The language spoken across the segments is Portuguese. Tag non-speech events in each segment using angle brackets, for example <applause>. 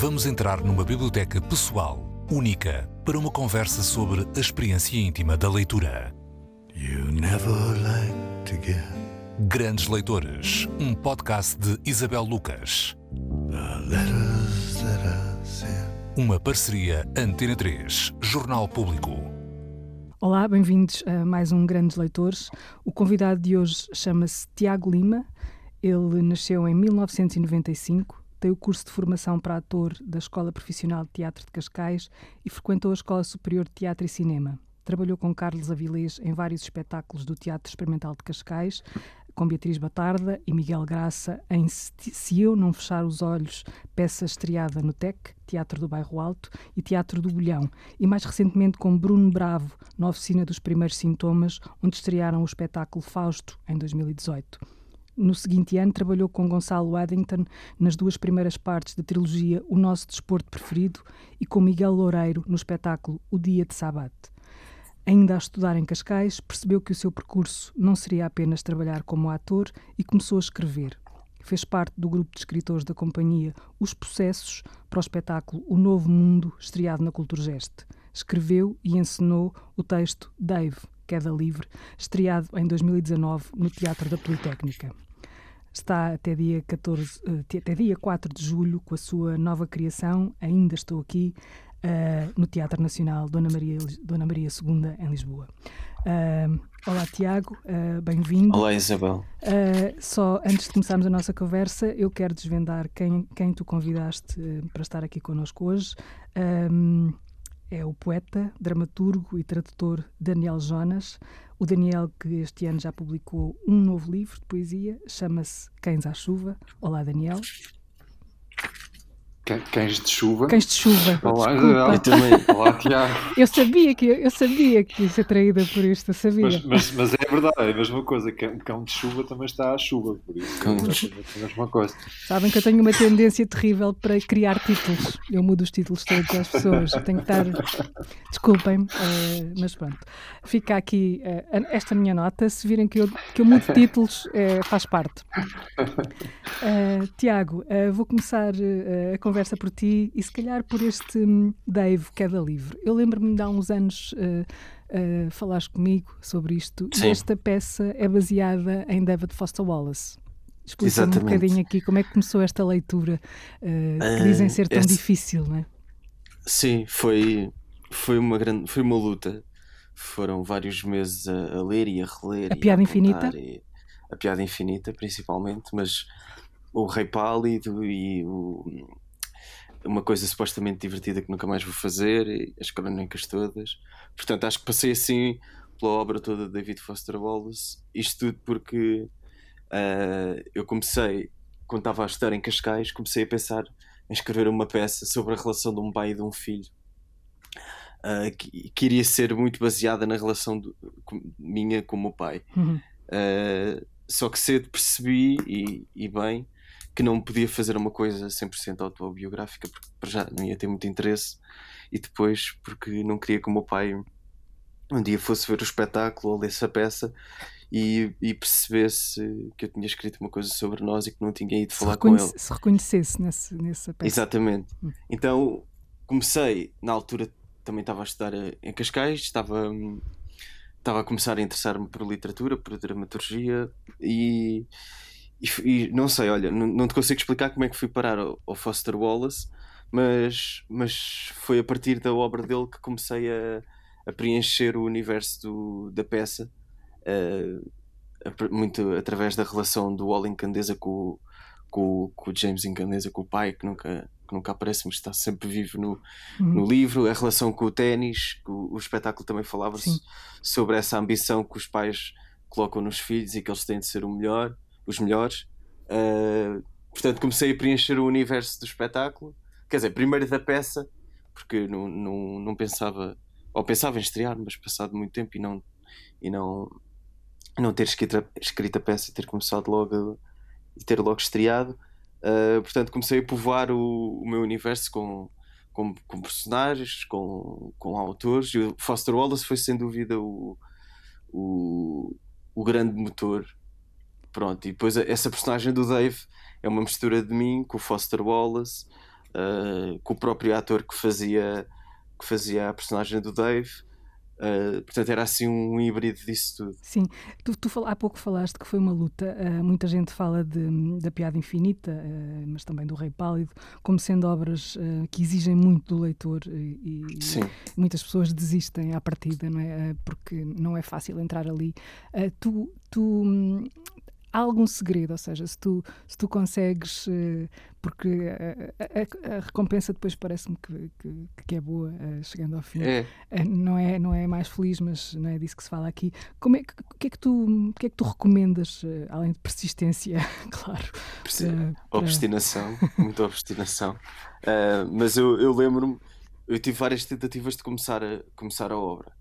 Vamos entrar numa biblioteca pessoal, única, para uma conversa sobre a experiência íntima da leitura. Grandes Leitores, um podcast de Isabel Lucas. Uma parceria Antena 3, Jornal Público. Olá, bem-vindos a mais um Grandes Leitores. O convidado de hoje chama-se Tiago Lima. Ele nasceu em 1995 tem o curso de formação para ator da Escola Profissional de Teatro de Cascais e frequentou a Escola Superior de Teatro e Cinema. Trabalhou com Carlos Avilés em vários espetáculos do Teatro Experimental de Cascais, com Beatriz Batarda e Miguel Graça em Se Eu Não Fechar os Olhos, peça estreada no TEC, Teatro do Bairro Alto, e Teatro do Bolhão, e mais recentemente com Bruno Bravo, na Oficina dos Primeiros Sintomas, onde estrearam o espetáculo Fausto, em 2018. No seguinte ano, trabalhou com Gonçalo Waddington nas duas primeiras partes da trilogia O Nosso Desporto Preferido e com Miguel Loureiro no espetáculo O Dia de Sabate. Ainda a estudar em Cascais, percebeu que o seu percurso não seria apenas trabalhar como ator e começou a escrever. Fez parte do grupo de escritores da companhia Os Processos para o espetáculo O Novo Mundo, estreado na Culturgeste. Escreveu e encenou o texto Dave, Queda Livre, estreado em 2019 no Teatro da Politécnica. Está até dia, 14, eh, até dia 4 de julho com a sua nova criação, Ainda Estou Aqui, uh, no Teatro Nacional Dona Maria, Dona Maria II, em Lisboa. Uh, olá, Tiago, uh, bem-vindo. Olá, Isabel. só antes de começarmos a nossa conversa, eu quero desvendar quem, quem tu convidaste para estar aqui connosco hoje é o poeta, dramaturgo e tradutor Daniel Jonas. O Daniel, que este ano já publicou um novo livro de poesia, chama-se Cães à Chuva. Olá, Daniel. Cães de chuva. Cães de chuva. Olá, Isabel. Eu também. Olá, Tiago. Eu sabia que eu sabia que ia ser traída por isto, eu sabia. Mas, mas, mas, é verdade, é a mesma coisa. Um cão de chuva também está à chuva, por isso é a mesma coisa. Sabem que eu tenho uma tendência terrível para criar títulos. Eu mudo os títulos todos às pessoas. Eu tenho que estar. Desculpem-me, uh, mas pronto. Fica aqui uh, esta minha nota. Se virem que eu, que eu mudo <laughs> títulos, uh, faz parte. Tiago, vou começar a conversa conversa por ti e se calhar por este hum, Dave Queda Livre. Eu lembro-me de há uns anos uh, uh, falares comigo sobre isto Sim. e esta peça é baseada em David Foster Wallace. Explica-me um bocadinho aqui como é que começou esta leitura uh, que dizem ser tão difícil, não é? Sim, foi, foi, uma grande, foi uma luta. Foram vários meses a, a ler e a reler. A Piada a Infinita? E, a Piada Infinita, principalmente, mas o Rei Pálido e o, uma coisa supostamente divertida que nunca mais vou fazer, e as crónicas todas. Portanto, acho que passei assim pela obra toda de David Foster Wallace. Isto tudo porque uh, eu comecei, quando estava a estudar em Cascais, comecei a pensar em escrever uma peça sobre a relação de um pai e de um filho. Uh, que, que, iria ser muito baseada na relação do, com, minha com o meu pai. Uhum. Uh, só que cedo percebi, e, e bem, que não podia fazer uma coisa 100% autobiográfica, porque para já não ia ter muito interesse, e depois porque não queria que o meu pai um dia fosse ver o espetáculo ou lesse a peça e, e percebesse que eu tinha escrito uma coisa sobre nós e que não tinha ido se falar com ele. Se reconhecesse nesse, nessa peça. Exatamente. Hum. Então comecei, na altura também estava a estudar em Cascais, estava, estava a começar a interessar-me por literatura, por dramaturgia e e, e, não sei, olha, não, não, te consigo explicar como é que fui parar ao, ao, Foster Wallace, mas, mas foi a partir da obra dele que comecei a, a preencher o universo do, da peça, uh, a, muito através da relação do Wall Incandesa com, com, com o James Incandesa, com o pai, que nunca, que nunca aparece, mas está sempre vivo no, uhum. no livro, a relação com o ténis, o, o espetáculo também falava sobre essa ambição que os pais colocam nos filhos e que eles têm de ser o melhor os melhores. Uh, portanto, comecei a preencher o universo do espetáculo. Quer dizer, primeiro da peça, porque não, não, não pensava, ou pensava em estrear, mas passado muito tempo e não, e não, não ter escrito a, escrito a peça e ter começado logo e ter logo estreado. Uh, portanto, comecei a povoar o, o meu universo com, com, com, personagens, com, com autores. E o Foster Wallace foi sem dúvida o, o, o grande motor pronto, e depois essa personagem do Dave é uma mistura de mim com o Foster Wallace, uh, com o próprio ator que fazia, que fazia a personagem do Dave. Uh, portanto, era assim um híbrido disso tudo. Sim, tu, tu há pouco falaste que foi uma luta. Uh, muita gente fala de, da Piada Infinita, uh, mas também do Rei Pálido, como sendo obras que exigem muito do leitor e, Sim. muitas pessoas desistem à partida, não é? porque não é fácil entrar ali. tu, tu há algum segredo, ou seja, se tu, se tu consegues, uh, porque a, a, a, recompensa depois parece-me que, que, que, é boa, uh, chegando ao fim. É. Uh, não, é, não é mais feliz, mas não é disso que se fala aqui. Como é, o, que é que tu, que é que tu recomendas, além de persistência, <laughs> claro? Persi para... Obstinação, muita obstinação. mas eu, eu lembro-me, eu tive várias tentativas de começar a, começar a obra.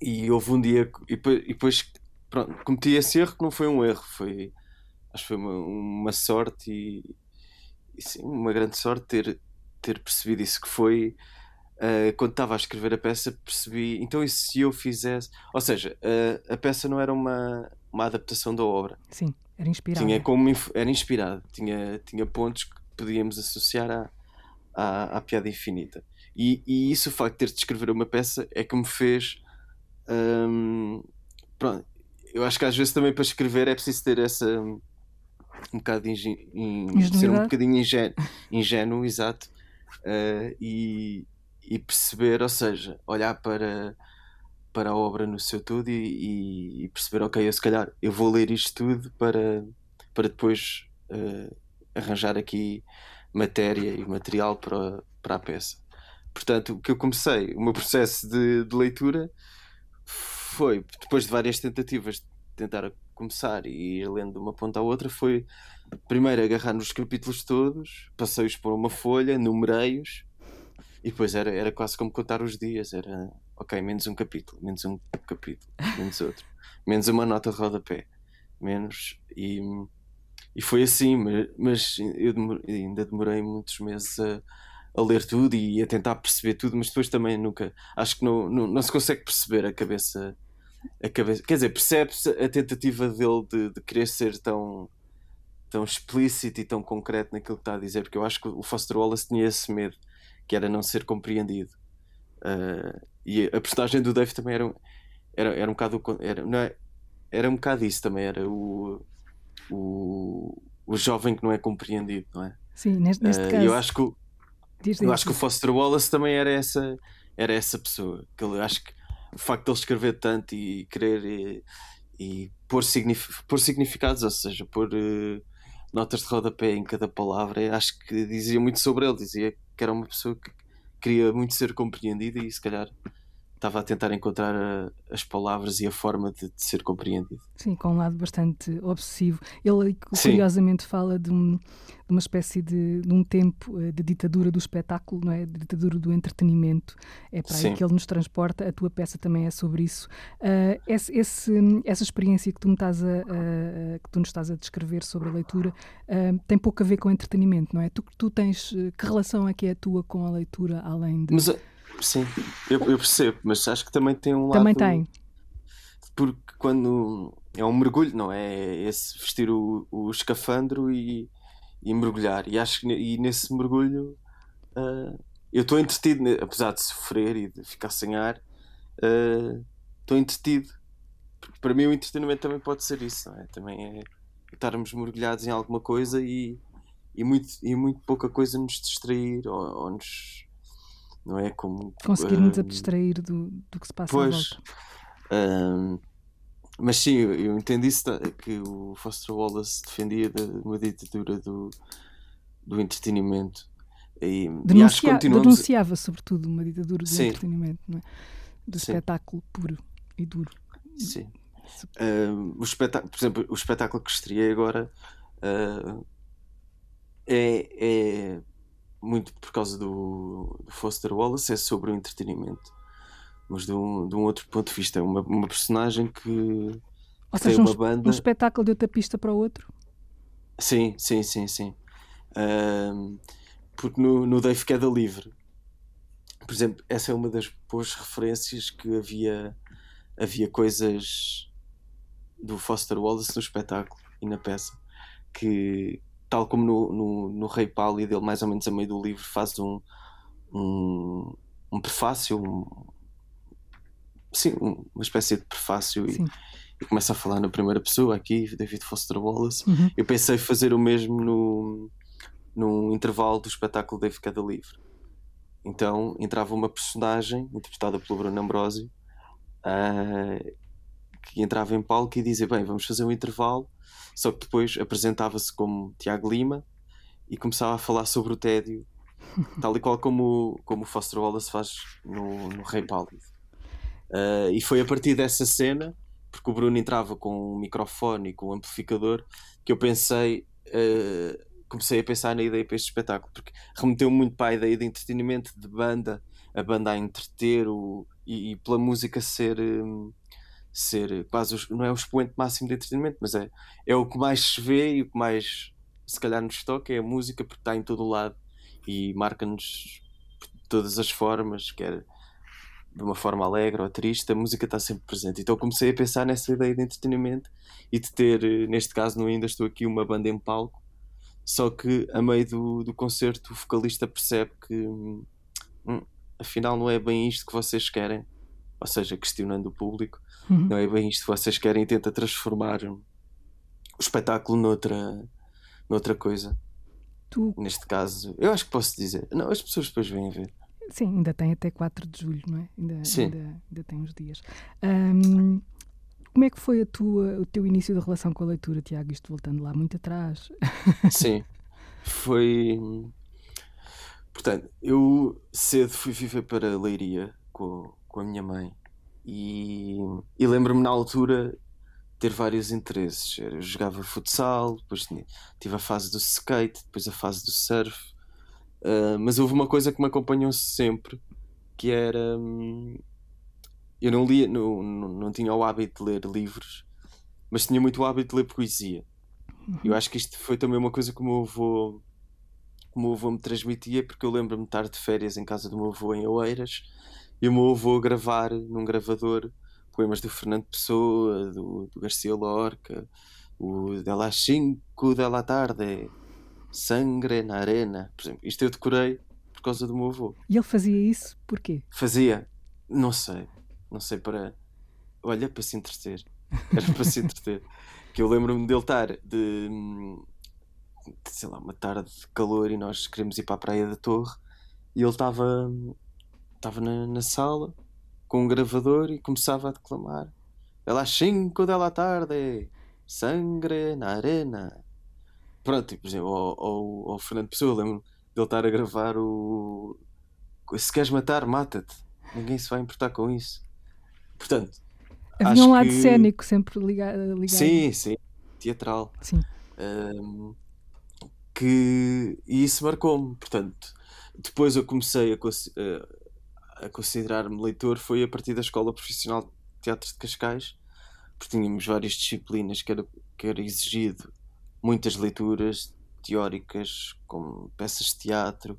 e houve um dia, e depois pronto, cometi esse erro que não foi um erro, foi acho que foi uma, uma sorte e, e, sim, uma grande sorte ter, ter percebido isso que foi. Uh, quando estava a escrever a peça percebi, então e se eu fizesse ou seja, uh, a peça não era uma, uma adaptação da obra. Sim, era inspirada. Tinha como, era inspirado, tinha, tinha pontos que podíamos associar à, à, à piada infinita. E, e, isso o facto de ter de escrever uma peça é que me fez um, pronto, eu acho que às vezes também para escrever é preciso ter essa um bocado ser um bocadinho ingênuo, ingênuo exato, uh, e, e, perceber, ou seja, olhar para, para a obra no seu todo e, e, perceber, ok, eu se calhar eu vou ler isto tudo para, para depois uh, arranjar aqui matéria e material para, para a peça. Portanto, o que eu comecei, o meu processo de, de leitura foi, depois de várias tentativas de tentar começar e ir lendo de uma ponta à outra, foi primeiro agarrar nos capítulos todos, passei-os por uma folha, numerei-os e depois era, era quase como contar os dias. Era ok, menos um capítulo, menos um capítulo, menos outro, <laughs> menos uma nota de rodapé, menos. E, e foi assim, mas, mas eu ainda demorei muitos meses a, a ler tudo e a tentar perceber tudo, mas depois também nunca. Acho que não, não, não se consegue perceber a cabeça. A cabeça quer dizer, percebe-se a tentativa dele de, de querer ser tão, tão explícito e tão concreto naquilo que está a dizer, porque eu acho que o Foster Wallace tinha esse medo, que era não ser compreendido. Uh, e a personagem do Dave também era, era, era um bocado. Era, não é, era um bocado isso também, era o, o, o jovem que não é compreendido, não é? Sim, neste, neste uh, caso. Eu acho que Diz, eu acho que o Foster Wallace também era essa, era essa pessoa. Que eu acho que o facto de ele escrever tanto e querer e, e pôr, signif pôr significados, ou seja, pôr uh, notas de rodapé em cada palavra, acho que dizia muito sobre ele. Dizia que era uma pessoa que queria muito ser compreendida e se calhar estava a tentar encontrar a, as palavras e a forma de, de, ser compreendido. Sim, com um lado bastante obsessivo. Ele curiosamente Sim. fala de, um, de, uma espécie de, de, um tempo eh, de ditadura do espetáculo, não é? De ditadura do entretenimento. É para Sim. aí que ele nos transporta. A tua peça também é sobre isso. Uh, esse, esse, essa experiência que tu, me estás a, que tu nos estás a descrever sobre a leitura uh, tem pouco a ver com entretenimento, não é? Tu, tu tens que relação é que é a tua com a leitura além de. Mas, Sim, eu, eu, percebo, mas acho que também tem um lado. Também tem. Porque quando é um mergulho, não é? Esse vestir o, o escafandro e, e mergulhar. E acho que e nesse mergulho uh, eu estou entretido, apesar de sofrer e de ficar sem ar, uh, estou uh, entretido. Porque para mim o entretenimento também pode ser isso, não é? Também é estarmos mergulhados em alguma coisa e, e, muito, e muito pouca coisa nos distrair ou, ou nos não é? Como, Conseguirmos uh, abstrair do, do que se passa pois. Uh, mas sim, eu, eu entendi isso, que o Foster Wallace defendia de uma ditadura do, do entretenimento. E, Denuncia, e continuamos... Denunciava, sobretudo, uma ditadura do sim. entretenimento, não é? do sim. espetáculo puro e duro. Sim. Uh, o espetáculo, por exemplo, o espetáculo que estreiei agora uh, é, é muito por causa do, do, Foster Wallace, é sobre o entretenimento. Mas de um, de um outro ponto de vista, é uma, uma personagem que, Ou seja, tem uma um, banda. Um espetáculo de outra pista para o outro? Sim, sim, sim, sim. Um, porque no, no Dave Queda Livre, por exemplo, essa é uma das boas referências que havia, havia coisas do Foster Wallace no espetáculo e na peça, que tal como no, no, no Rei Pálido, ele mais ou menos a meio do livro faz um, um, um prefácio, um, sim, uma espécie de prefácio e, e, começa a falar na primeira pessoa aqui, David Foster Wallace. Uhum. Eu pensei fazer o mesmo no, no intervalo do espetáculo Dave Cada Livre. Então entrava uma personagem interpretada pelo Bruno Ambrosio uh, que entrava em palco e dizia: Bem, vamos fazer um intervalo. Só que depois apresentava-se como Tiago Lima e começava a falar sobre o tédio, <laughs> tal e qual como, como o Foster Wallace faz no, no Rei Pálido. Uh, e foi a partir dessa cena, porque o Bruno entrava com um microfone e com um amplificador, que eu pensei. Uh, comecei a pensar na ideia para este espetáculo, porque remeteu muito para a ideia de entretenimento, de banda, a banda a entreter o, e, e pela música ser. Um, ser quase não é o expoente máximo de entretenimento, mas é, é o que mais se vê e o que mais se calhar nos toca é a música porque está em todo o lado e marca-nos de todas as formas, quer de uma forma alegre ou triste, a música está sempre presente. Então comecei a pensar nessa ideia de entretenimento e de ter, neste caso, no Ainda Estou Aqui, uma banda em palco, só que a meio do, do concerto o vocalista percebe que hum, afinal não é bem isto que vocês querem, ou seja, questionando o público, uhum. não é bem isto vocês querem e tenta transformar o espetáculo noutra, noutra coisa. Tu... Neste caso, eu acho que posso dizer. Não, as pessoas depois vêm ver. Sim, ainda tem até 4 de julho, não é? Ainda, Sim. ainda, ainda tem uns dias. Um, como é que foi a tua, o teu início de relação com a leitura, Tiago? Isto voltando lá muito atrás. <laughs> Sim, foi. Portanto, eu cedo fui viver para a Leiria com, com a minha mãe e, e lembro-me na altura ter vários interesses. Eu jogava futsal, depois tive a fase do skate, depois a fase do surf. Uh, mas houve uma coisa que me acompanhou sempre, que era hum, eu não lia, não, não, não, tinha o hábito de ler livros, mas tinha muito o hábito de ler poesia. Uhum. Eu acho que isto foi também uma coisa que o meu avô, que o meu avô me transmitia, porque eu lembro-me de estar de férias em casa do meu avô em Oeiras e o meu avô gravar num gravador poemas do Fernando Pessoa, do, do Garcia Lorca, o de las 5 da tarde, Sangre na Arena. Por exemplo, isto eu decorei por causa do meu avô. E ele fazia isso porquê? Fazia, não sei, não sei, para. Olha, para se entreter. Era para se entreter. <laughs> que eu lembro-me dele estar de, sei lá, uma tarde de calor e nós queríamos ir para a Praia da Torre e ele estava estava na, na, sala com um gravador e começava a declamar. Ela às 5 da tarde, sangre na arena. Pronto, e, por exemplo, ao, ao, Fernando Pessoa, lembro dele estar a gravar o. Se queres matar, mata-te. Ninguém se vai importar com isso. Portanto. Havia um lado que... cénico sempre ligado, ligado. Sim, sim. Teatral. Sim. Um, que... E isso marcou-me. Portanto, depois eu comecei a, a considerar-me leitor foi a partir da Escola Profissional de Teatro de Cascais, porque tínhamos várias disciplinas que era, que era exigido muitas leituras teóricas, como peças de teatro,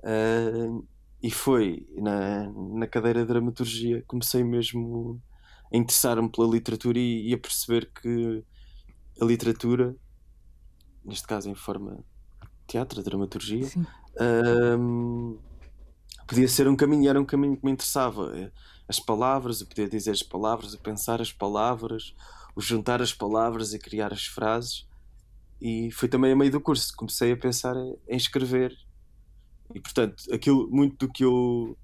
uh, e foi na, na cadeira de dramaturgia comecei mesmo a interessar-me pela literatura e, e, a perceber que a literatura, neste caso em forma de teatro, dramaturgia, uh, podia ser um caminho, era um caminho que me interessava. Eh, as palavras, o poder dizer as palavras, o pensar as palavras, o juntar as palavras e criar as frases. E foi também a meio do curso que comecei a pensar em escrever. E portanto, aquilo, muito do que eu,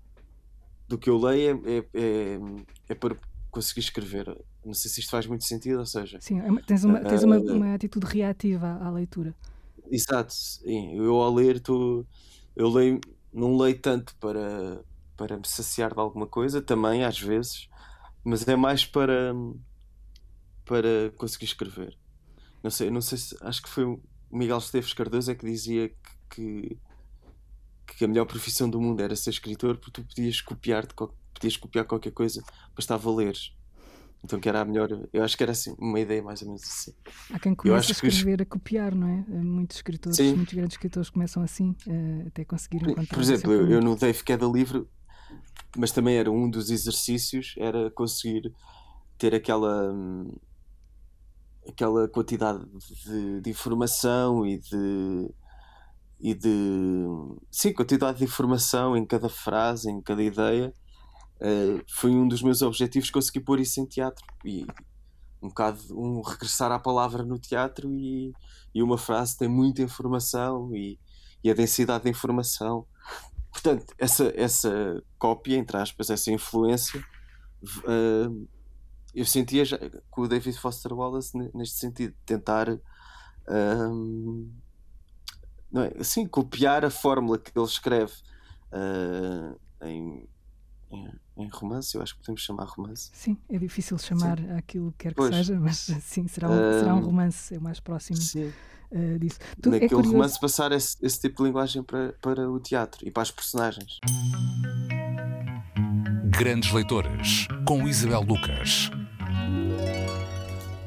do que eu leio é, é, é, é para conseguir escrever. Não sei se isto faz muito sentido, ou seja. Sim, é tens uma, tens uma, ah, uma atitude reativa à leitura. Exato, sim. Eu ao ler, tô, eu leio não leio tanto para, para me saciar de alguma coisa, também às vezes, mas é mais para, para conseguir escrever. Não sei, não sei se acho que foi o Miguel Esteves Cardoso é que dizia que, que, que a melhor profissão do mundo era ser escritor porque tu podias copiar, podias copiar qualquer coisa, bastava ler. Então que era a melhor, eu acho que era assim, uma ideia mais ou menos assim. Há quem comece a escrever que... a copiar, não é? Eh, muitos escritores, Sim. muitos grandes escritores começam assim, eh, até conseguir encontrar. Por exemplo, eu, eu no Dave Queda Livre, mas também era um dos exercícios, era conseguir ter aquela aquela quantidade de, de, informação e de e de sim, quantidade de informação em cada frase, em cada ideia, uh, foi um dos meus objetivos conseguir pôr isso em teatro e um bocado um regressar à palavra no teatro e, e uma frase tem muita informação e, e a densidade de informação. Portanto essa, essa cópia entre aspas, essa influência uh, eu sentia já, com o David Foster Wallace neste sentido, tentar um, não é, assim, copiar a fórmula que ele escreve uh, em, em, em, romance, eu acho que podemos chamar romance. Sim, é difícil chamar sim. aquilo que quer que pois. seja, <laughs> mas sim, será um, será um romance, é o mais próximo. Sim. Uh, disso. Tu, é Naquele é curioso... romance passar esse, esse tipo de linguagem para, para o teatro e para as personagens. Grandes Leitores, com Isabel Lucas.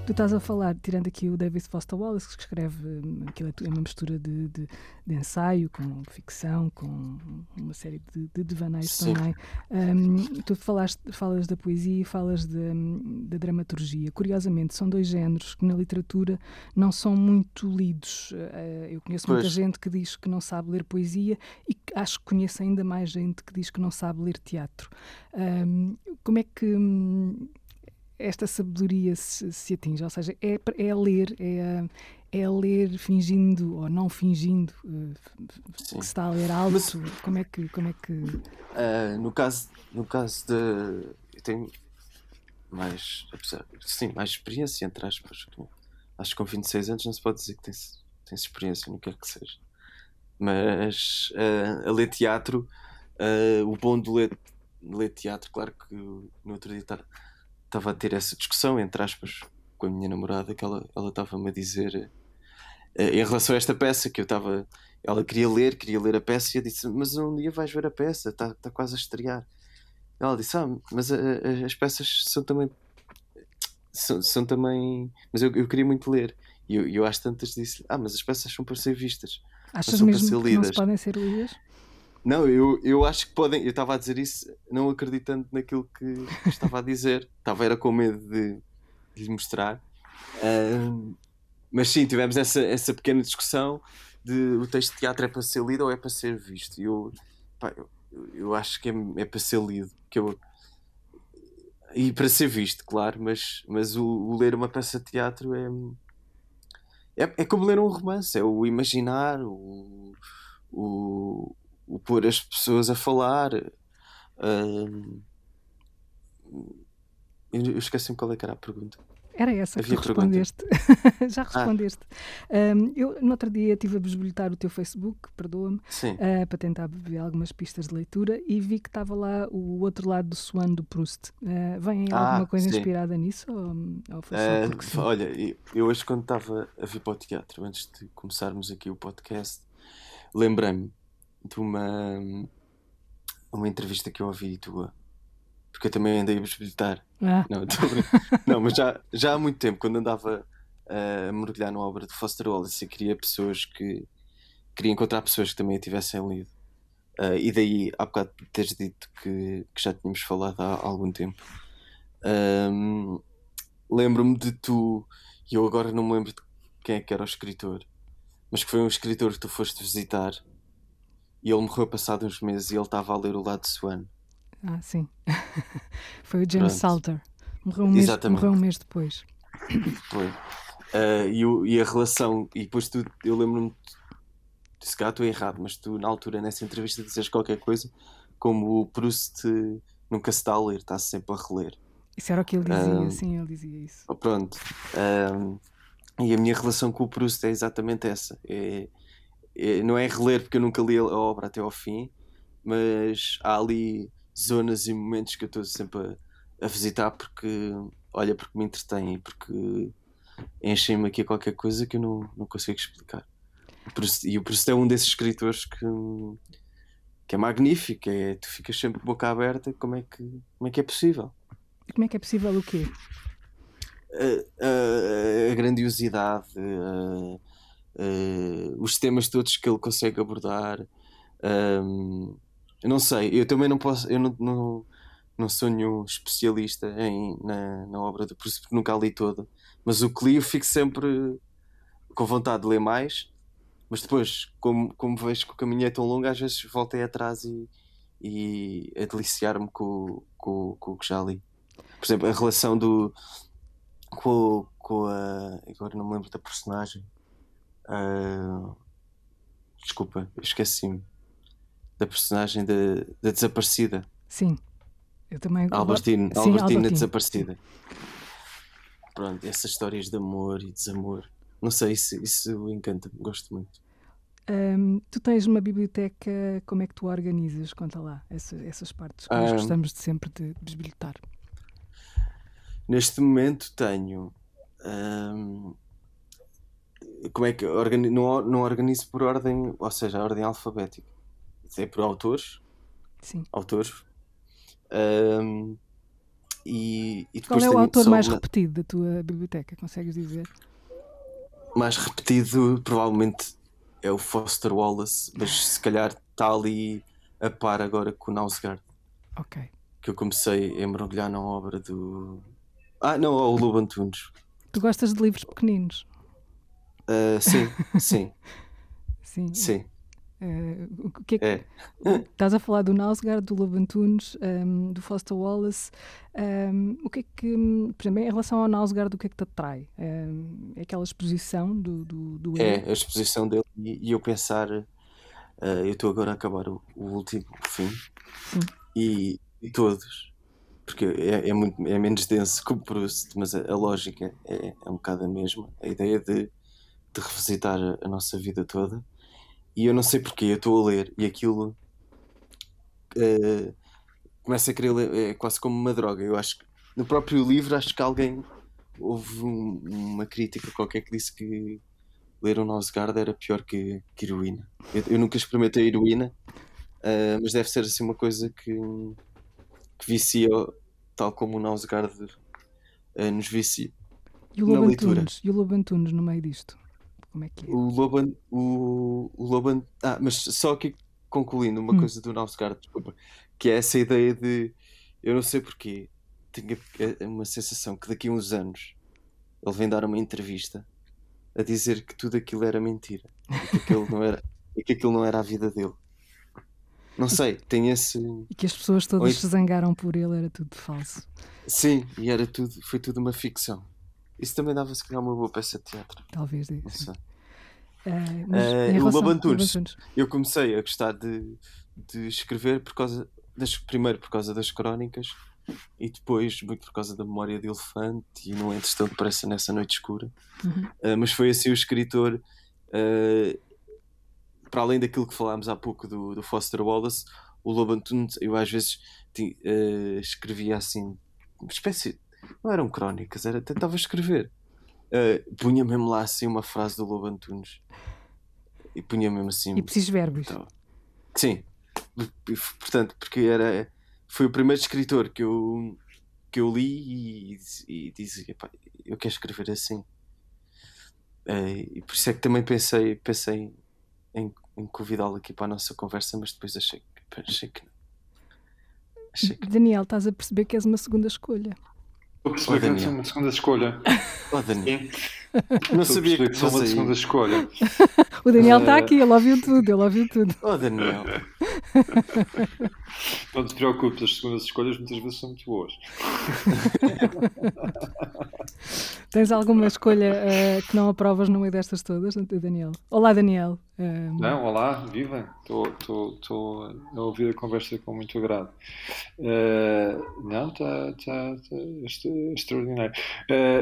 Tu estás a falar, tirando aqui o David Foster Wallace, que escreve hum, aquilo é uma mistura de, de, de ensaio com ficção, com uma série de, de devaneios também. Um, tu falaste, falas da poesia e falas hum, da dramaturgia. Curiosamente, são dois géneros que na literatura não são muito lidos. Uh, eu conheço pois. muita gente que diz que não sabe ler poesia e acho que conheço ainda mais gente que diz que não sabe ler teatro. Um, como é que hum, esta sabedoria se, se atinge? Ou seja, é, é ler, é, é ler fingindo ou não fingindo uh, que se está a ler algo? Mas, como é que. Como é que... Uh, no, caso, no caso de. Eu tenho mais. Sim, mais experiência, entre aspas. Acho que com 26 anos não se pode dizer que tens, tens experiência no que é que seja. Mas uh, a ler teatro, o bom de ler, ler teatro, claro que no outro dia estava a ter essa discussão, entre aspas, com a minha namorada, que ela estava-me a dizer uh, em relação a esta peça, que eu estava. Ela queria ler, queria ler a peça, e eu disse: Mas um dia vais ver a peça, está tá quase a estrear. Ela disse: Ah, mas a, a, as peças são também. São, são também. Mas eu, eu queria muito ler. E eu, eu às tantas disse: Ah, mas as peças são para ser vistas. Achas mesmo que não podem ser lidas? Não, eu, eu acho que podem. Eu estava a dizer isso não acreditando naquilo que estava a dizer. <laughs> estava era com medo de, de lhe mostrar. Uh, mas sim, tivemos essa, essa pequena discussão de o texto de teatro é para ser lido ou é para ser visto. E eu, eu, eu, acho que é, é, para ser lido. Que eu, e para ser visto, claro, mas, mas o, o ler uma peça de teatro é, é, é como ler um romance, é o imaginar, o, o pôr as pessoas a falar. Uh, eu esqueci-me qual é que era a pergunta. Era essa Havia que tu respondeste. <laughs> Já ah. respondeste. Ah. Um, eu, no outro dia, estive a bisbilhotar o teu Facebook, perdoa-me, uh, para tentar ver algumas pistas de leitura e vi que estava lá o outro lado do Swan do Proust. Uh, vem ah, alguma coisa sim. inspirada nisso? Ou, ou uh, Olha, eu hoje, quando estava a vir para o teatro, antes de começarmos aqui o podcast, lembrei-me de uma, uma entrevista que eu ouvi tua. Porque eu também andei a bisbilhotar. Ah. Não, <laughs> não, mas já, já há muito tempo, quando andava a mergulhar na obra de Foster Wallace, eu queria pessoas que. queria encontrar pessoas que também a tivessem lido. Uh, e daí, há bocado teres dito que, que já tínhamos falado há, há algum tempo. Um, Lembro-me de tu, e eu agora não me lembro de quem é que era o escritor, mas que foi um escritor que tu foste visitar e ele morreu passado uns meses e ele estava a ler o lado de Swan. Ah, sim. <laughs> Foi o James. Salter. Morreu um, mês, morreu um mês depois. Foi. Uh, e, o, e, a relação, e depois tu, eu lembro-me, se calhar estou errado, mas tu na altura nessa entrevista dizes qualquer coisa como o Proust nunca se está a ler, está sempre a reler. Isso era o que ele dizia, uh, sim, ele dizia isso. Pronto. Uh, e a minha relação com o Proust é exatamente essa. É, não é reler porque eu nunca li a obra até ao fim, mas há ali zonas e momentos que eu estou sempre a, a, visitar porque, olha, porque me entretém e porque enchem-me aqui a qualquer coisa que eu não, não consigo explicar. E o Proust é um desses escritores que, que é magnífico, é, tu ficas sempre boca aberta, como é que, como é, que é possível? Como é que é possível o quê? A, a, a grandiosidade, a, uh, os temas todos que ele consegue abordar. Um, não sei, eu também não posso, eu não, não, não sou nenhum especialista em, na, na obra do Proust, porque nunca a li toda. Mas o que li, eu fico sempre com vontade de ler mais. Mas depois, como, como vejo que o caminho é tão longo, às vezes voltei atrás e, e a deliciar-me com, com, com o que já li. Por exemplo, a relação do. com, com a. Agora não me lembro da personagem. Uh, desculpa, esqueci-me. Da personagem da, da desaparecida. Sim. Eu também. Albertine, Sim, Albertine, Albertine. desaparecida. Pronto, essas histórias de amor e desamor. Não sei, isso, isso encanta-me, gosto muito. Tu tens uma biblioteca, como é que tu organizas? Conta lá essas, essas partes que nós gostamos de sempre de desbilhotar. Neste momento tenho. Como é que organizo, não, não organizo por ordem, ou seja, a ordem alfabética. É por autores. Sim. Autores. Um, e, e Qual é o autor mais uma... repetido da tua biblioteca? Consegues dizer? Mais repetido, provavelmente, é o Foster Wallace, mas se calhar está ali a par agora com o Nausgard. Ok. Que eu comecei a mergulhar na obra do. Ah, não, o Lobo Antunes. Tu gostas de livros pequeninos? Uh, sim, sim. <laughs> sim. Sim. Uh, o que é, que... é. Estás a falar do Nausgard, do Lobo Antunes, um, do Foster Wallace. Um, o que é que, por exemplo, em relação ao Nausgard, o que é que te atrai? Um, é aquela exposição do, do, do É, a exposição dele e, e eu pensar, uh, eu estou agora a acabar o, o último fim e, e, todos, porque é, é, muito, é menos denso que o Proust, mas a, a lógica é, é um bocado a mesma. A ideia de, de revisitar a, nossa vida toda e eu não sei porquê, eu estou a ler e aquilo uh, começa a querer ler, é quase como uma droga. Eu acho que no próprio livro acho que alguém houve um, uma crítica qualquer que disse que ler o Nosgard era pior que, que heroína. Eu, eu, nunca experimentei heroína, uh, mas deve ser assim uma coisa que, que vicia, tal como o Nosgard uh, nos vicia. E o Lobo Antunes, e o Lobo Antunes no meio disto? Como é que é? O Loban. O, o Loban. Ah, mas só aqui concluindo uma hum. coisa do Novsgard, desculpa, que é essa ideia de. Eu não sei porquê, tenho uma sensação que daqui a uns anos ele vem dar uma entrevista a dizer que tudo aquilo era mentira e que aquilo não era, <laughs> e que aquilo não era a vida dele. Não sei, tem esse. E que as pessoas todas se zangaram por ele, era tudo falso. Sim, e era tudo, foi tudo uma ficção. Isso também dava se calhar uma boa peça de teatro. Talvez isso. Uh, o Lobo Antunes, eu comecei a gostar de, de escrever por causa das, primeiro por causa das crónicas e depois muito por causa da memória de elefante e não antes tão depressa nessa noite escura. Uhum. Uh, mas foi assim o escritor, uh, para além daquilo que falámos há pouco do, do Foster Wallace, o Lobo Antunes, eu às vezes uh, escrevia assim, uma espécie não eram crónicas, era, tentava escrever. Uh, punha mesmo lá assim uma frase do Lobo Antunes e punha mesmo assim. E precisos verbos. Então, sim, portanto, porque era foi o primeiro escritor que eu, que eu li e, e dizia: eu quero escrever assim. Uh, e por isso é que também pensei, pensei em, em convidá-lo aqui para a nossa conversa, mas depois achei, achei que não. Achei que... Daniel, estás a perceber que és uma segunda escolha. Estou a perceber que é uma segunda escolha. Oh, Daniel. <laughs> Não sabia que, que sou uma segunda escolha. <laughs> o Daniel está uh... aqui, ele ouviu tudo, ele ouviu tudo. Oh, Daniel. <laughs> Não te preocupes, as segundas escolhas muitas vezes são muito boas. Tens alguma escolha uh, que não aprovas no meio destas todas, Daniel? Olá, Daniel. Uh... Não, olá, viva. Estou a ouvir a conversa com muito agrado. Uh, não, está tá, tá, extraordinário.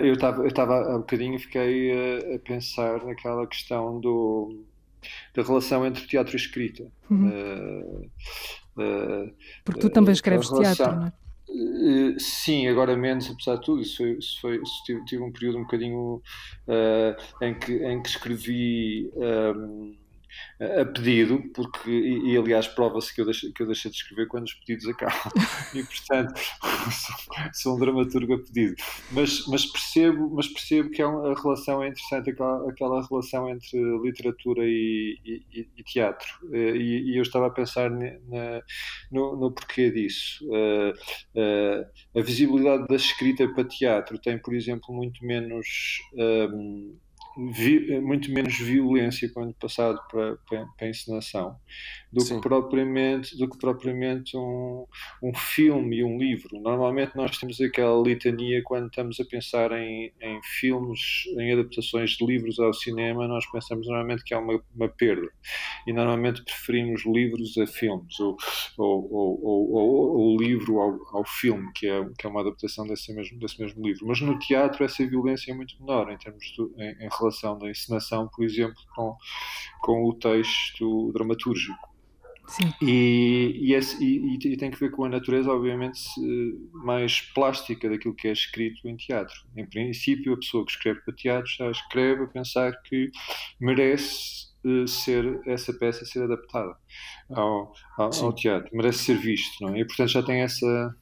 eu estava há bocadinho e fiquei a pensar naquela questão do da relação entre teatro e escrita. Uhum. Uh, uh, Porque tu também escreves relação, teatro, não é? Uh, sim, agora menos, apesar de tudo. Isso foi, isso foi isso tive, tive, um período um bocadinho em, que, em que escrevi. Um, a pedido, porque, e, e aliás, prova-se que eu, deixo, que eu deixei de escrever quando os pedidos acabam, <laughs> e portanto sou, <laughs> sou, um dramaturgo a pedido. Mas, mas, percebo, mas percebo que é uma, a relação é interessante, aquela, aquela relação entre literatura e, e, e teatro. Eh, e, e, eu estava a pensar na, no, no, porquê disso. Uh, uh, a visibilidade da escrita para teatro tem, por exemplo, muito menos. Um, vi, muito menos violência quando passado para, para, para a encenação do que propriamente, do que propriamente um, um filme e um livro. Normalmente nós temos aquela litania quando estamos a pensar em, em filmes, em adaptações de livros ao cinema, nós pensamos normalmente que há uma, uma perda. E normalmente preferimos livros a filmes, ou, ou, ou, ou o livro ao, ao filme, que é, que é uma adaptação desse mesmo, desse mesmo livro. Mas no teatro essa violência é muito menor em termos de, em, em relação da encenação, por exemplo, com, com o texto dramatúrgico. Sim. E, e, esse, e, e, tem que ver com a natureza, obviamente, mais plástica daquilo que é escrito em teatro. Em princípio, a pessoa que escreve para teatro já escreve a pensar que merece uh, ser essa peça ser adaptada ao, ao, ao, teatro, merece ser visto, não é? E portanto já tem essa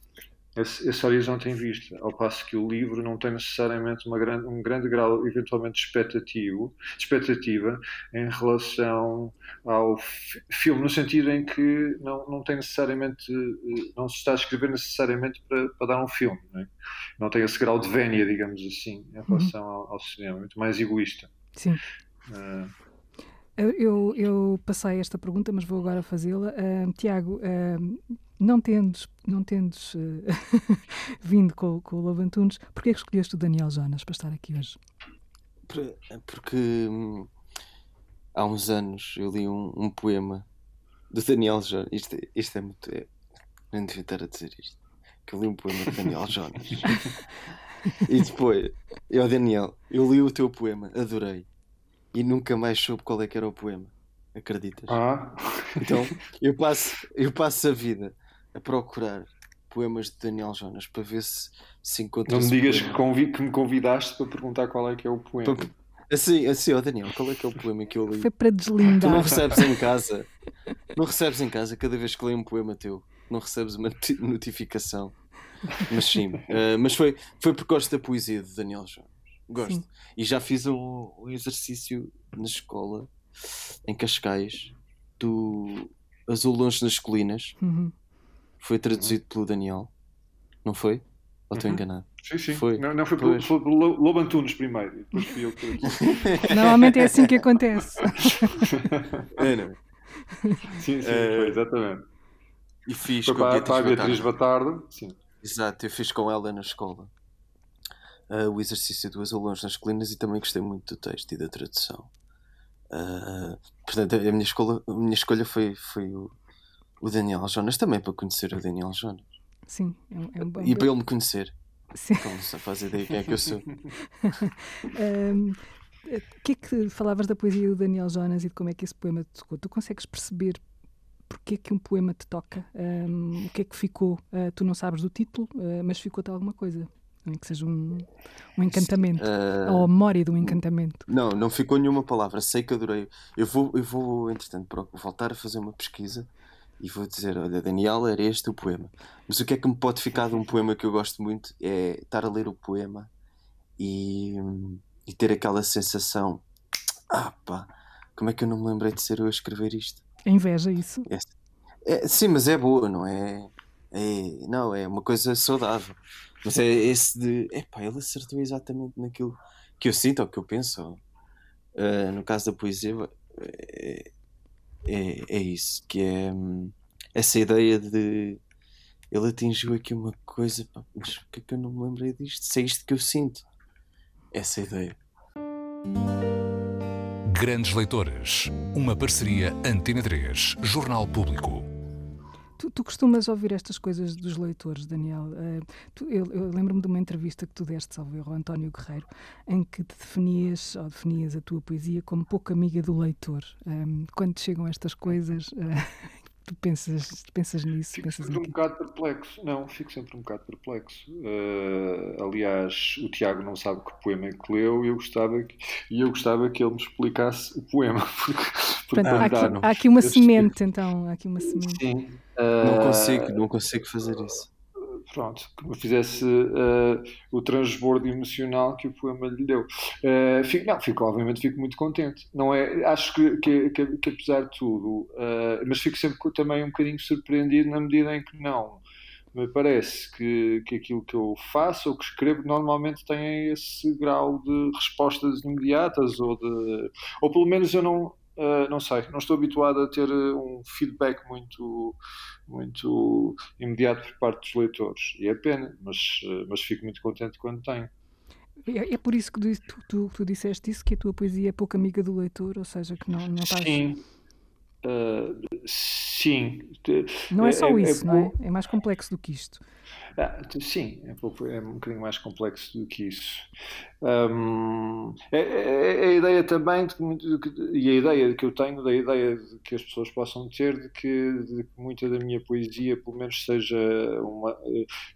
esse, esse horizonte em vista, ao passo que o livro não tem necessariamente uma grande, um grande grau, eventualmente, de expectativo, expectativa em relação ao filme, no sentido em que não, não tem necessariamente, eh, não se está a escrever necessariamente para, para dar um filme, não, é? não tem esse grau de vénia, digamos assim, em relação uhum. ao, ao, cinema, muito mais egoísta. Sim. Uh, eu, eu, passei esta pergunta, mas vou agora fazê-la. Uh, Tiago, uh, não tendes, não tendes uh, <laughs> vindo com, com o Lobo Antunes, porquê é que escolheste o Daniel Jonas para estar aqui hoje? Porque hum, há uns anos eu li um, um, poema do Daniel Jonas. Isto, isto é muito. É, não devia estar a dizer isto. Que eu li um poema do Daniel <laughs> Jonas. e depois, eu, Daniel, eu li o teu poema, adorei. E nunca mais soube qual é que era o poema. Acreditas? Ah. Então, eu passo, eu passo a vida a procurar poemas de Daniel Jonas para ver se, se encontra. Não me digas que, convi que, me convidaste para perguntar qual é que é o poema. Para, assim, assim, ó Daniel, qual é que é o poema que eu li? Foi para deslindar. Tu não recebes em casa, não recebes em casa cada vez que leio um poema teu, não recebes uma notificação. Mas sim, uh, mas foi, foi porque gosto da poesia de Daniel Jonas. Gosto. Sim. E já fiz um, um exercício na escola, em Cascais, do Azul Longe nas Colinas. Uhum foi traduzido uhum. pelo Daniel, não foi? Ou estou uhum. enganado? Sim, sim. Foi. Não, não foi pelo, foi pelo Lobo Antunes primeiro, depois fui eu que <laughs> Normalmente é assim que acontece. <laughs> é, não. É? Sim, sim, foi, exatamente. E fiz foi com para, a Beatriz, para a Beatriz Batardo. Sim. Exato, eu fiz com ela na escola uh, o exercício do Azul Longe nas Colinas e também gostei muito do texto e da tradução. Uh, portanto, a minha, escola, a minha escolha foi, foi o, o Daniel Jonas também para conhecer o Daniel Jonas. Sim, é, é um bom. E para ele me conhecer. Sim. Então não se faz ideia quem é que eu sou. <laughs> um, o que é que falavas da poesia do Daniel Jonas e de como é que esse poema te tocou? Tu consegues perceber porque é que um poema te toca? Um, o que é que ficou? Uh, tu não sabes do título, uh, mas ficou-te alguma coisa. Que seja um, um encantamento. Uh, ou a memória de um encantamento. Não, não ficou nenhuma palavra. Sei que adorei. Eu vou, eu vou entretanto, voltar a fazer uma pesquisa e vou dizer: Olha, Daniel, era este o poema. Mas o que é que me pode ficar de um poema que eu gosto muito é estar a ler o poema e, e ter aquela sensação: Ah, pá, como é que eu não me lembrei de ser eu a escrever isto? É inveja, isso? É, é, sim, mas é boa, não é? é? Não, é uma coisa saudável. Mas é esse de: Epá, ele acertou exatamente naquilo que eu sinto ou que eu penso. Uh, no caso da poesia, é, é, é isso, que é hum, essa ideia de ele atingiu aqui uma coisa, pá, mas por que é que eu não me lembrei disto? Se é isto que eu sinto. Essa ideia. Grandes Leitores, uma parceria Antena 3, Jornal Público. Tu, tu, costumas ouvir estas coisas dos leitores, Daniel. Uh, tu, eu, eu lembro-me de uma entrevista que tu deste, ao António Guerreiro, em que te definias, ou definias a tua poesia como pouco amiga do leitor. Um, eh, quando chegam estas coisas, uh, tu pensas, pensas nisso? Fico pensas sempre um bocado perplexo. Não, fico sempre um bocado perplexo. Uh, aliás, o Tiago não sabe que poema é que leu e eu gostava que, e eu gostava que ele me explicasse o poema, <laughs> porque, Portanto, há, aqui, há, aqui, uma semente, então. Há aqui uma semente. Sim. Uh, não consigo, não consigo fazer isso pronto, que me fizesse uh, o transbordo emocional que o poema lhe deu. Uh, fico, não, fico, obviamente fico muito contente. Não é, acho que, que, que, que apesar de tudo, uh, mas fico sempre também um bocadinho surpreendido na medida em que não me parece que, que aquilo que eu faço ou que escrevo normalmente tem esse grau de respostas imediatas ou de ou pelo menos eu não Uh, não sei, não estou habituado a ter um feedback muito, muito imediato por parte dos leitores. E é pena, mas, uh, mas fico muito contente quando tenho. É, é por isso que tu, tu, tu, disseste isso, que a tua poesia é pouco amiga do leitor, ou seja, que não, não estás... Sim, uh, sim. Não é só é, é isso, é, não é? É mais complexo do que isto. Ah, sim, é, pouco, é um bocadinho mais complexo do que isso. Um, é, é, é, a ideia também, de que, e a ideia que eu tenho, da ideia de que as pessoas possam ter de que, de que muita da minha poesia, pelo menos, seja uma.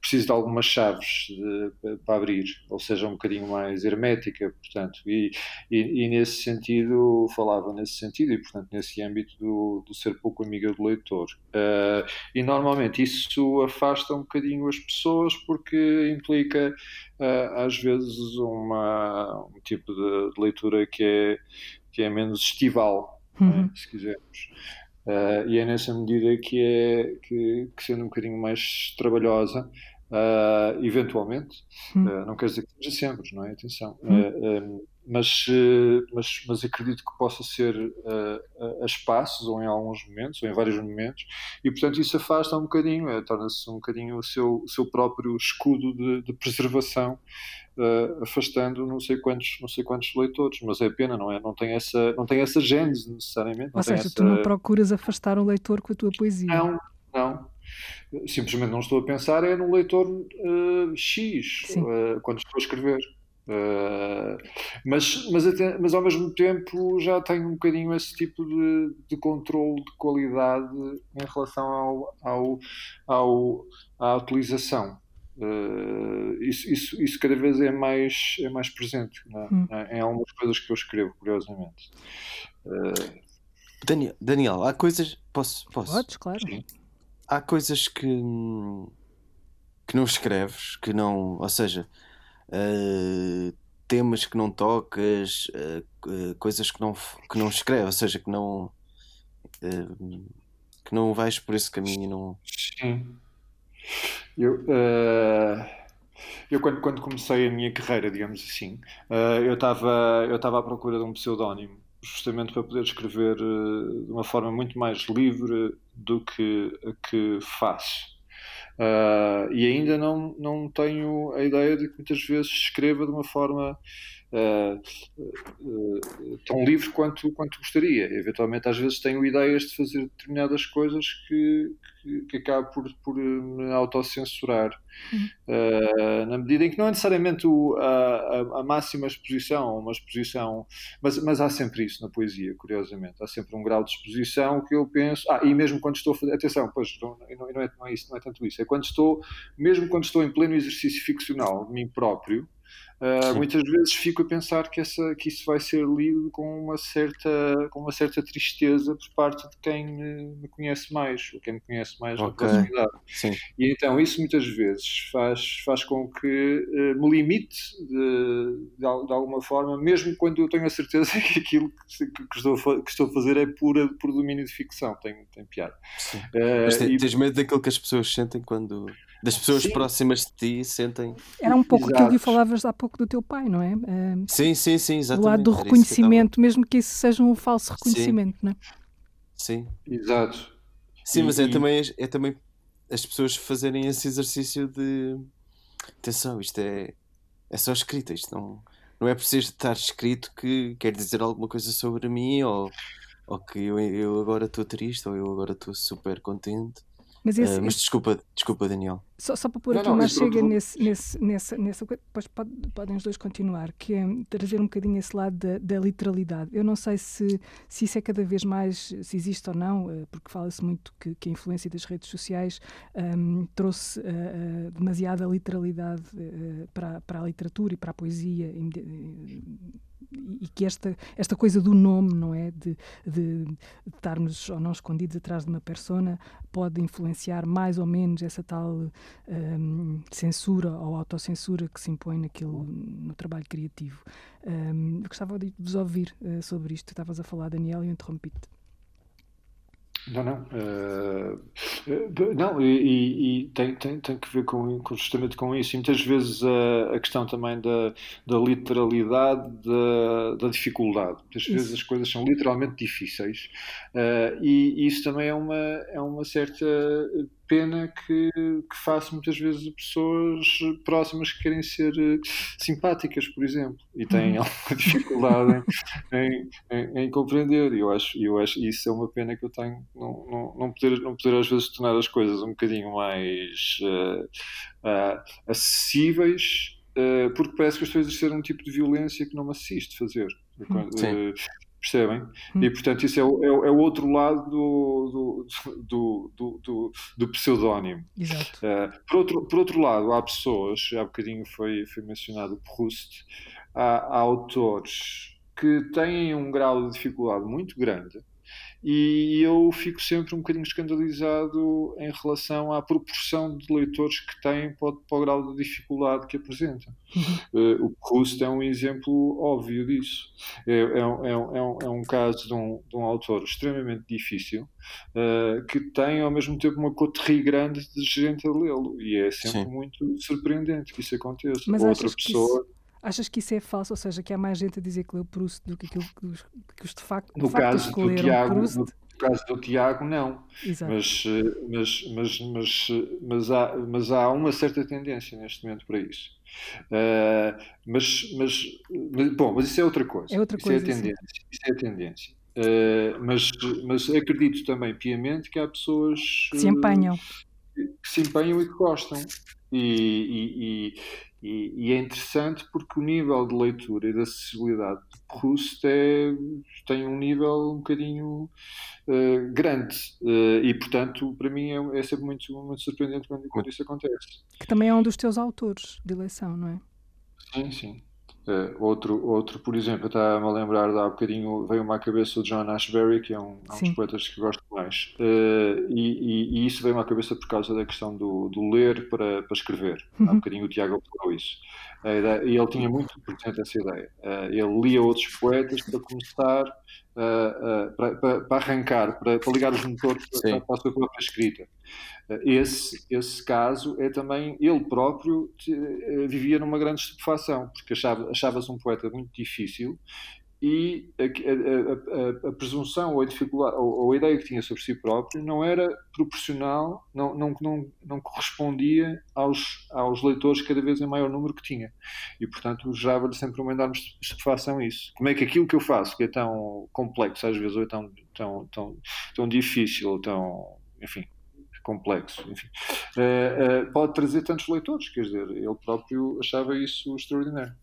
precise de algumas chaves de, para abrir, ou seja, um bocadinho mais hermética, portanto, e, e, e, nesse sentido, falava nesse sentido, e portanto, nesse âmbito do, do ser pouco amiga do leitor. Uh, e normalmente isso afasta um bocadinho as pessoas porque implica uh, às vezes uma, um tipo de, de, leitura que é, que é menos estival, é? uhum. né, se quisermos. Uh, e é nessa medida que é que, que sendo um bocadinho mais trabalhosa, uh, eventualmente, uhum. não quer dizer que seja sempre, não é? Atenção. Uhum mas, eh, mas, mas acredito que possa ser uh, a espaços ou em alguns momentos, ou em vários momentos, e portanto isso afasta um bocadinho, é, torna-se um bocadinho o seu, o seu próprio escudo de, de preservação, uh, afastando não sei, quantos, não sei quantos leitores, mas é pena, não é? Não tem essa, não tem essa gênese necessariamente. Ou seja, essa... tu não procuras afastar o leitor com a tua poesia. Não, não. Simplesmente não estou a pensar é no leitor uh, X, quando estou a escrever. Uh, mas, mas, até, mas ao mesmo tempo já tenho um bocadinho esse tipo de, de controle de qualidade em relação ao, ao, ao à utilização. Uh, isso, isso, isso cada vez é mais, é mais presente né? hum. em algumas coisas que eu escrevo, curiosamente. Uh, Daniel, Daniel, há coisas. Posso? posso? Podes, claro. Sim. Há coisas que, que não escreves, que não. Ou seja, uh, temas que não tocas, uh, coisas que não, que não escreves, ou seja, que não. que não vais por esse caminho e não. Sim. Eu, eu quando, quando comecei a minha carreira, digamos assim, eu estava eu à procura de um pseudónimo justamente para poder escrever de uma forma muito mais livre do que que faço. Uh, e ainda não, não tenho a ideia de que muitas vezes escreva de uma forma uh, tão livre quanto, quanto gostaria. Eventualmente, às vezes, tenho ideias de fazer determinadas coisas que, que, que acabo por, por me autocensurar. Uhum. na medida em que não é necessariamente o, a, a, máxima exposição, uma exposição, mas, mas há sempre isso na poesia, curiosamente. Há sempre um grau de exposição que eu penso. Ah, e mesmo quando estou a fazer. Atenção, pois, não, não, é, não é isso, não é tanto isso. É quando estou, mesmo quando estou em pleno exercício ficcional de mim próprio Uh, muitas vezes fico a pensar que, essa, que isso vai ser lido com uma certa, com uma certa tristeza por parte de quem me, conhece mais, ou quem me conhece mais okay. na proximidade. Sim. E então isso muitas vezes faz, faz com que uh, me limite de, de, de, alguma forma, mesmo quando eu tenho a certeza <laughs> que aquilo que, que, estou, que estou a fazer é pura, por domínio de ficção, tem, tem piada. Uh, Mas e... tens medo daquilo que as pessoas sentem quando das pessoas sim. próximas de ti sentem. Era um pouco aquilo que falavas há pouco do teu pai, não é? Uh, sim, sim, sim, exatamente. Do lado do reconhecimento, que mesmo que isso seja um falso reconhecimento, sim. não é? Sim. Exato. Sim, e, mas é, e... também, é também as pessoas fazerem esse exercício de atenção, isto é, é só escrita, isto não, não é preciso estar escrito que quer dizer alguma coisa sobre mim ou, ou que eu, eu agora estou triste ou eu agora estou super contente. Mas, esse, uh, mas desculpa, desculpa, Daniel. Só, só para pôr não, aqui uma chega nesse, nesse, nessa, nessa coisa, depois pode, podem os dois continuar, que é trazer um bocadinho esse lado da, da, literalidade. Eu não sei se, se isso é cada vez mais, se existe ou não, eh, porque fala-se muito que, que, a influência das redes sociais um, trouxe uh, uh, demasiada literalidade uh, para, para a literatura e para a poesia e, que esta, esta coisa do nome, não é? De, de, de estarmos ou não escondidos atrás de uma persona pode influenciar mais ou menos essa tal um, censura ou autocensura que se impõe naquele, no trabalho criativo. Um, gostava de vos ouvir uh, sobre isto. Estavas a falar, Daniel, e eu interrompi-te. Não, não. Uh, não, e, e, tem, tem, tem que ver com, com, justamente com isso. E muitas vezes a, a questão também da, da literalidade, da, da dificuldade. Muitas isso. vezes as coisas são literalmente difíceis. Uh, e, e isso também é uma, é uma certa pena que, que faço muitas vezes pessoas próximas que querem ser eh, simpáticas, por exemplo, e têm uhum. <laughs> alguma dificuldade em, em, em, compreender. E eu acho, eu acho isso é uma pena que eu tenho, não, não, não, poder, não poder às vezes tornar as coisas um bocadinho mais uh, uh, acessíveis. Porque parece que eu estou a exercer um tipo de violência que não me assiste fazer. Sim. Percebem? Hum. E portanto, isso é o, é, é o outro lado do, do, do, do, do pseudónimo. Exato. Uh, por, outro, por outro lado, há pessoas, há bocadinho foi, foi mencionado o Proust, há, há autores que têm um grau de dificuldade muito grande e eu fico sempre um bocadinho escandalizado em relação à proporção de leitores que têm para, para o grau de dificuldade que apresentam. Uhum. Uh, o Proust é um exemplo óbvio disso. É, é, é, um, é um, caso de um, de um, autor extremamente difícil uh, que tem ao mesmo tempo uma coterie grande de gente a lê-lo e é sempre Sim. muito surpreendente que isso aconteça. Mas Outra pessoa. Isso Achas que isso é falso? Ou seja, que há mais gente a dizer que leu Proust do que aquilo que os, que os de facto, no de facto caso do Tiago, Proust? No, caso do Tiago, não. Exato. Mas, mas, mas, mas, mas, há, mas há uma certa tendência neste momento para isso. Uh, mas, mas, mas, bom, mas isso é outra coisa. É outra isso coisa. É a tendência. Isso é a tendência. Uh, mas, mas acredito também piamente que há pessoas que se empenham, que se empenham e que gostam. E, e, e, e, é interessante porque o nível de leitura e de acessibilidade de Proust é, tem um nível um bocadinho uh, grande uh, e, portanto, para mim é, é sempre muito, muito surpreendente quando, quando isso acontece. Que também é um dos teus autores de eleição, não é? Sim, sim. Uh, outro, outro, por exemplo, estava-me a lembrar de há um bocadinho, veio-me à cabeça o John Ashbery, que é um, é um dos poetas que gosto mais. Uh, e, e, e, isso veio-me à cabeça por causa da questão do, do ler para, para escrever. Uhum. Há um bocadinho o Tiago falou isso. E ele tinha muito presente essa ideia. Uh, ele lia outros poetas para começar, para, para, para, arrancar, para, para ligar os motores para, para a sua própria escrita. Esse, esse caso é também, ele próprio eh, vivia numa grande estupefação, porque achava, achava-se um poeta muito difícil e a, a, a, a, presunção ou a dificuldade ou, ou, a ideia que tinha sobre si próprio não era proporcional, não, não, não, não correspondia aos, aos leitores cada vez em maior número que tinha. E, portanto, gerava-lhe sempre uma enorme estupefação isso. Como é que aquilo que eu faço, que é tão complexo às vezes, ou é tão, tão, tão, tão difícil, tão, enfim, complexo, enfim, uh, uh, pode trazer tantos leitores, quer dizer, ele próprio achava isso extraordinário.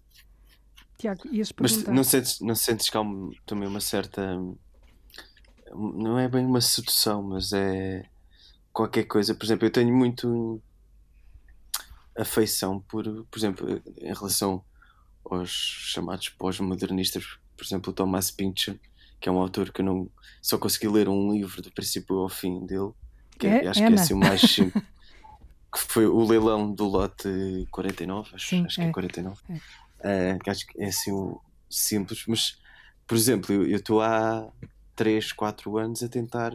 Tiago, ias perguntar... Mas não sentes, não sentes que há também uma certa. Não é bem uma sedução, mas é qualquer coisa. Por exemplo, eu tenho muito afeição por, por exemplo, em relação aos chamados pós-modernistas, por exemplo, o Thomas Pynchon, que é um autor que eu não só consegui ler um livro do princípio ao fim dele, que é, acho Ana. que é assim o mais simples. <laughs> que foi o leilão do lote 49, acho, Sim, acho que é, é 49. É. Uh, que acho que é assim o simples, mas por exemplo, eu estou há 3, 4 anos a tentar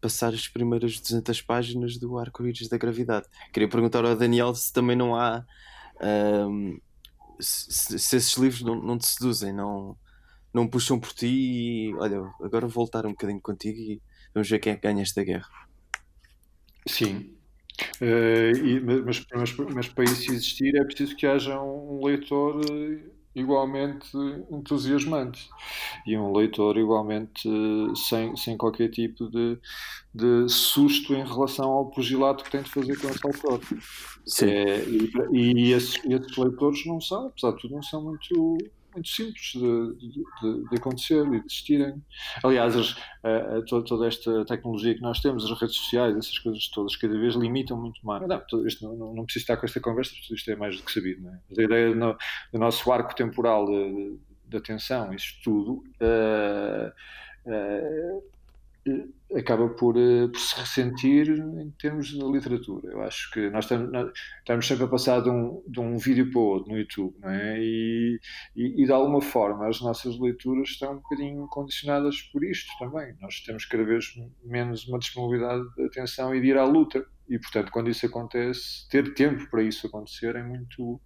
passar as primeiras 200 páginas do Arco-Íris da Gravidade. Queria perguntar ao Daniel se também não há. Um, se, se, esses livros não, não te seduzem, não, não puxam por ti e olha, agora vou voltar um bocadinho contigo e vamos ver quem é que ganha esta guerra. Sim, Uh, e, mas, mas, mas, para isso existir é preciso que haja um leitor eh, igualmente entusiasmante e um leitor igualmente eh, sem, sem qualquer tipo de, de susto em relação ao pugilato que tem de fazer com esse autor. É, e, e esses, esses leitores não são, apesar de tudo, não são muito muito simples de, de, de acontecer e de existirem. Aliás, as, a, a, toda, esta tecnologia que nós temos, as redes sociais, essas coisas todas, cada vez limitam muito mais. Não, não, não, não preciso estar com esta conversa, isto é mais do que sabido. Não é? Mas a ideia no, do nosso arco temporal de, de atenção, isso tudo, uh, uh, acaba por, uh, por, se ressentir em termos da literatura. Eu acho que nós estamos, nós estamos sempre a passar de um, de um vídeo para o outro no YouTube, não é? E, e, e, de alguma forma as nossas leituras estão um bocadinho condicionadas por isto também. Nós temos cada vez menos uma disponibilidade de atenção e de ir à luta. E, portanto, quando isso acontece, ter tempo para isso acontecer é muito,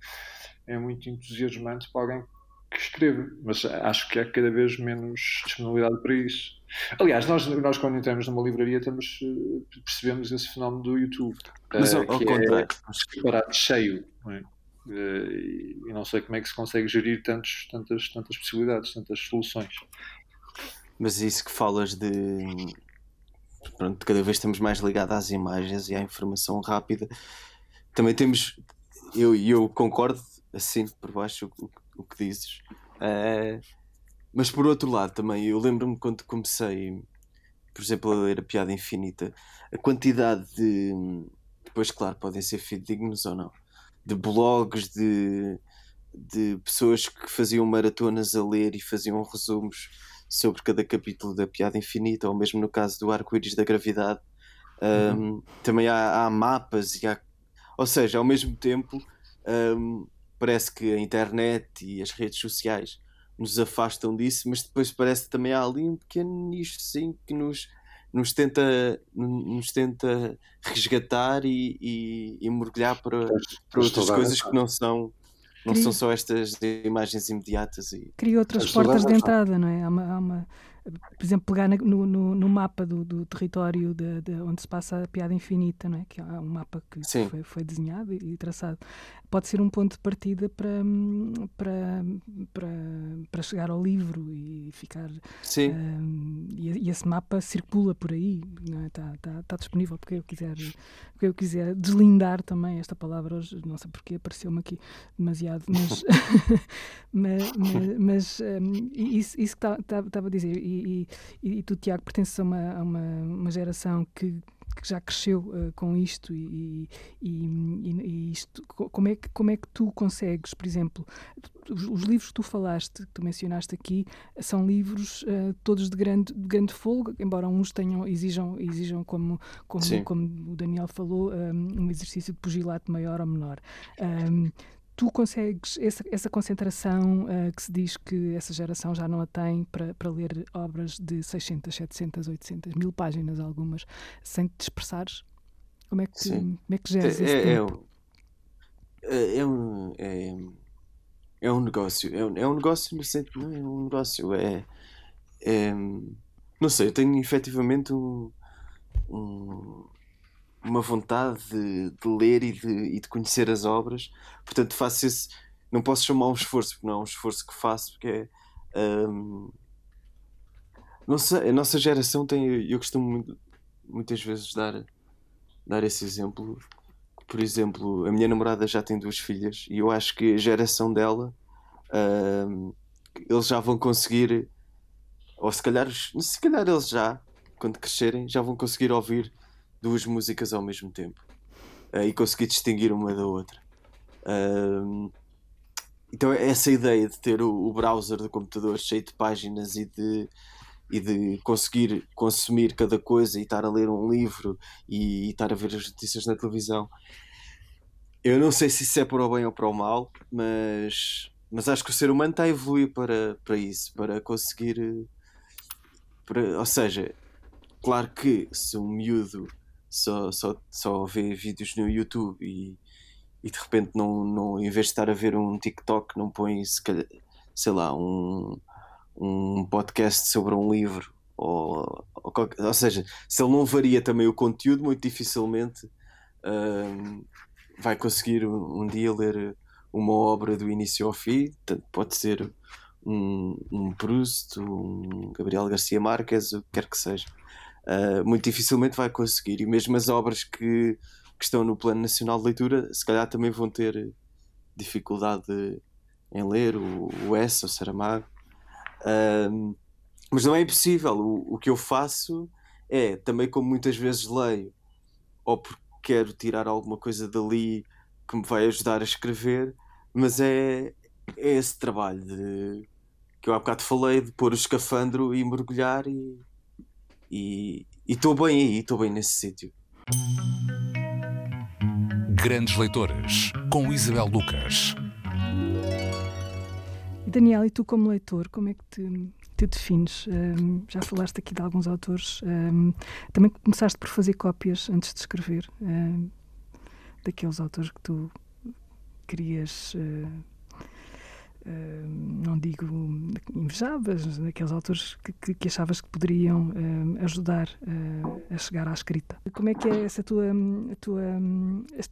é muito entusiasmante para alguém que escreve, mas acho que há cada vez menos disponibilidade para isso. Aliás, nós, nós quando entramos numa livraria temos, eh, percebemos esse fenómeno do YouTube. Mas ao, uh, que contrário. É parado cheio. Não é? uh, e não sei como é que se consegue gerir tantos, tantas, tantas possibilidades, tantas soluções. Mas isso que falas de. Pronto, cada vez estamos mais ligados às imagens e à informação rápida. Também temos. Eu, eu concordo, assim por baixo, o, o que dizes. Uh, mas por outro lado também, eu lembro-me quando comecei, por exemplo, a ler a Piada Infinita, a quantidade de. Depois, claro, podem ser fidedignos ou não. De blogs, de, de pessoas que faziam maratonas a ler e faziam resumos sobre cada capítulo da Piada Infinita, ou mesmo no caso do Arco-Íris da Gravidade. Um, uhum. Também há, há, mapas e há. Ou seja, ao mesmo tempo, um, parece que a internet e as redes sociais nos afastam disso, mas depois parece que também há ali um pequeno nicho sim que nos, nos, tenta, nos tenta resgatar e, e, e mergulhar para, para outras coisas que não são não Cria... são só estas imagens imediatas e cria outras portas de entrada, não é? Há uma, há uma por exemplo, pegar no, no, no mapa do, do território de, de, onde se passa a piada infinita, não é? que é um mapa que foi, foi, desenhado e traçado, pode ser um ponto de partida para, para, para, para chegar ao livro e ficar. Sim. Um, e, e, esse mapa circula por aí, não é? está, está, está disponível porque eu quiser, porque eu quiser deslindar também esta palavra hoje, não sei porque apareceu-me aqui demasiado, mas, <laughs> mas, mas, mas um, isso, isso que estava a dizer e, e, e tu, Tiago, pertences a uma, a uma, uma geração que, que já cresceu uh, com isto e, e, e, isto, como é, que, como é que tu consegues, por exemplo, os, os livros que tu falaste, que tu mencionaste aqui, são livros uh, todos de grande, de grande folga, embora uns tenham, exijam, exijam como, como, como o Daniel falou, um, eh, um exercício de pugilato maior ou menor. Um, tu consegues essa, essa concentração uh, que se diz que essa geração já não a tem para, para ler obras de 600, 700, 800, mil páginas algumas, sem te expressares? Como é que, como é que geres é, esse é, tempo? É, é, um, é, é um negócio. É um, é um negócio no sentido. É um negócio. É, é. Não sei, eu tenho efetivamente um, um uma vontade de, de ler e de, e de, conhecer as obras. Portanto, faço esse. Não posso chamar um esforço, porque não é um esforço que faço, porque é. Um, não sei, a nossa geração tem. Eu costumo muito, muitas vezes dar, dar esse exemplo. Por exemplo, a minha namorada já tem duas filhas e eu acho que a geração dela. Um, eles já vão conseguir. Ou se calhar, se calhar eles já, quando crescerem, já vão conseguir ouvir duas músicas ao mesmo tempo uh, e conseguir distinguir uma da outra. Uh, então, essa ideia de ter o, o, browser do computador cheio de páginas e de, e de conseguir consumir cada coisa e estar a ler um livro e, e estar a ver as notícias na televisão, eu não sei se isso é para o bem ou para o mal, mas, mas acho que o ser humano está a evoluir para, para isso, para conseguir. Para, ou seja, claro que se um miúdo só, só, só vê vídeos no YouTube e, e de repente não, não, em vez de estar a ver um TikTok, não põe se calhar, sei lá, um, um podcast sobre um livro ou, ou, qualquer, ou seja, se ele não varia também o conteúdo, muito dificilmente um, vai conseguir um, um, dia ler uma obra do início ao fim, pode ser um, um Proust, um Gabriel Garcia Marques, o que quer que seja uh, muito dificilmente vai conseguir. E mesmo as obras que, que, estão no Plano Nacional de Leitura, se calhar também vão ter dificuldade em ler, o, o S, o Saramago. Uh, mas não é impossível. O, o que eu faço é, também como muitas vezes leio, ou porque quero tirar alguma coisa dali que me vai ajudar a escrever, mas é, é esse trabalho de que eu há bocado falei de pôr o escafandro e mergulhar e estou bem aí, estou bem nesse sítio. Grandes Leitores, com Isabel Lucas. Daniel, e tu como leitor, como é que te, te defines? Um, já falaste aqui de alguns autores. Um, também começaste por fazer cópias antes de escrever um, daqueles autores que tu querias uh, não digo invejavas, daqueles autores que, que, achavas que poderiam ajudar uh, a chegar à escrita. Como é que é essa tua, tua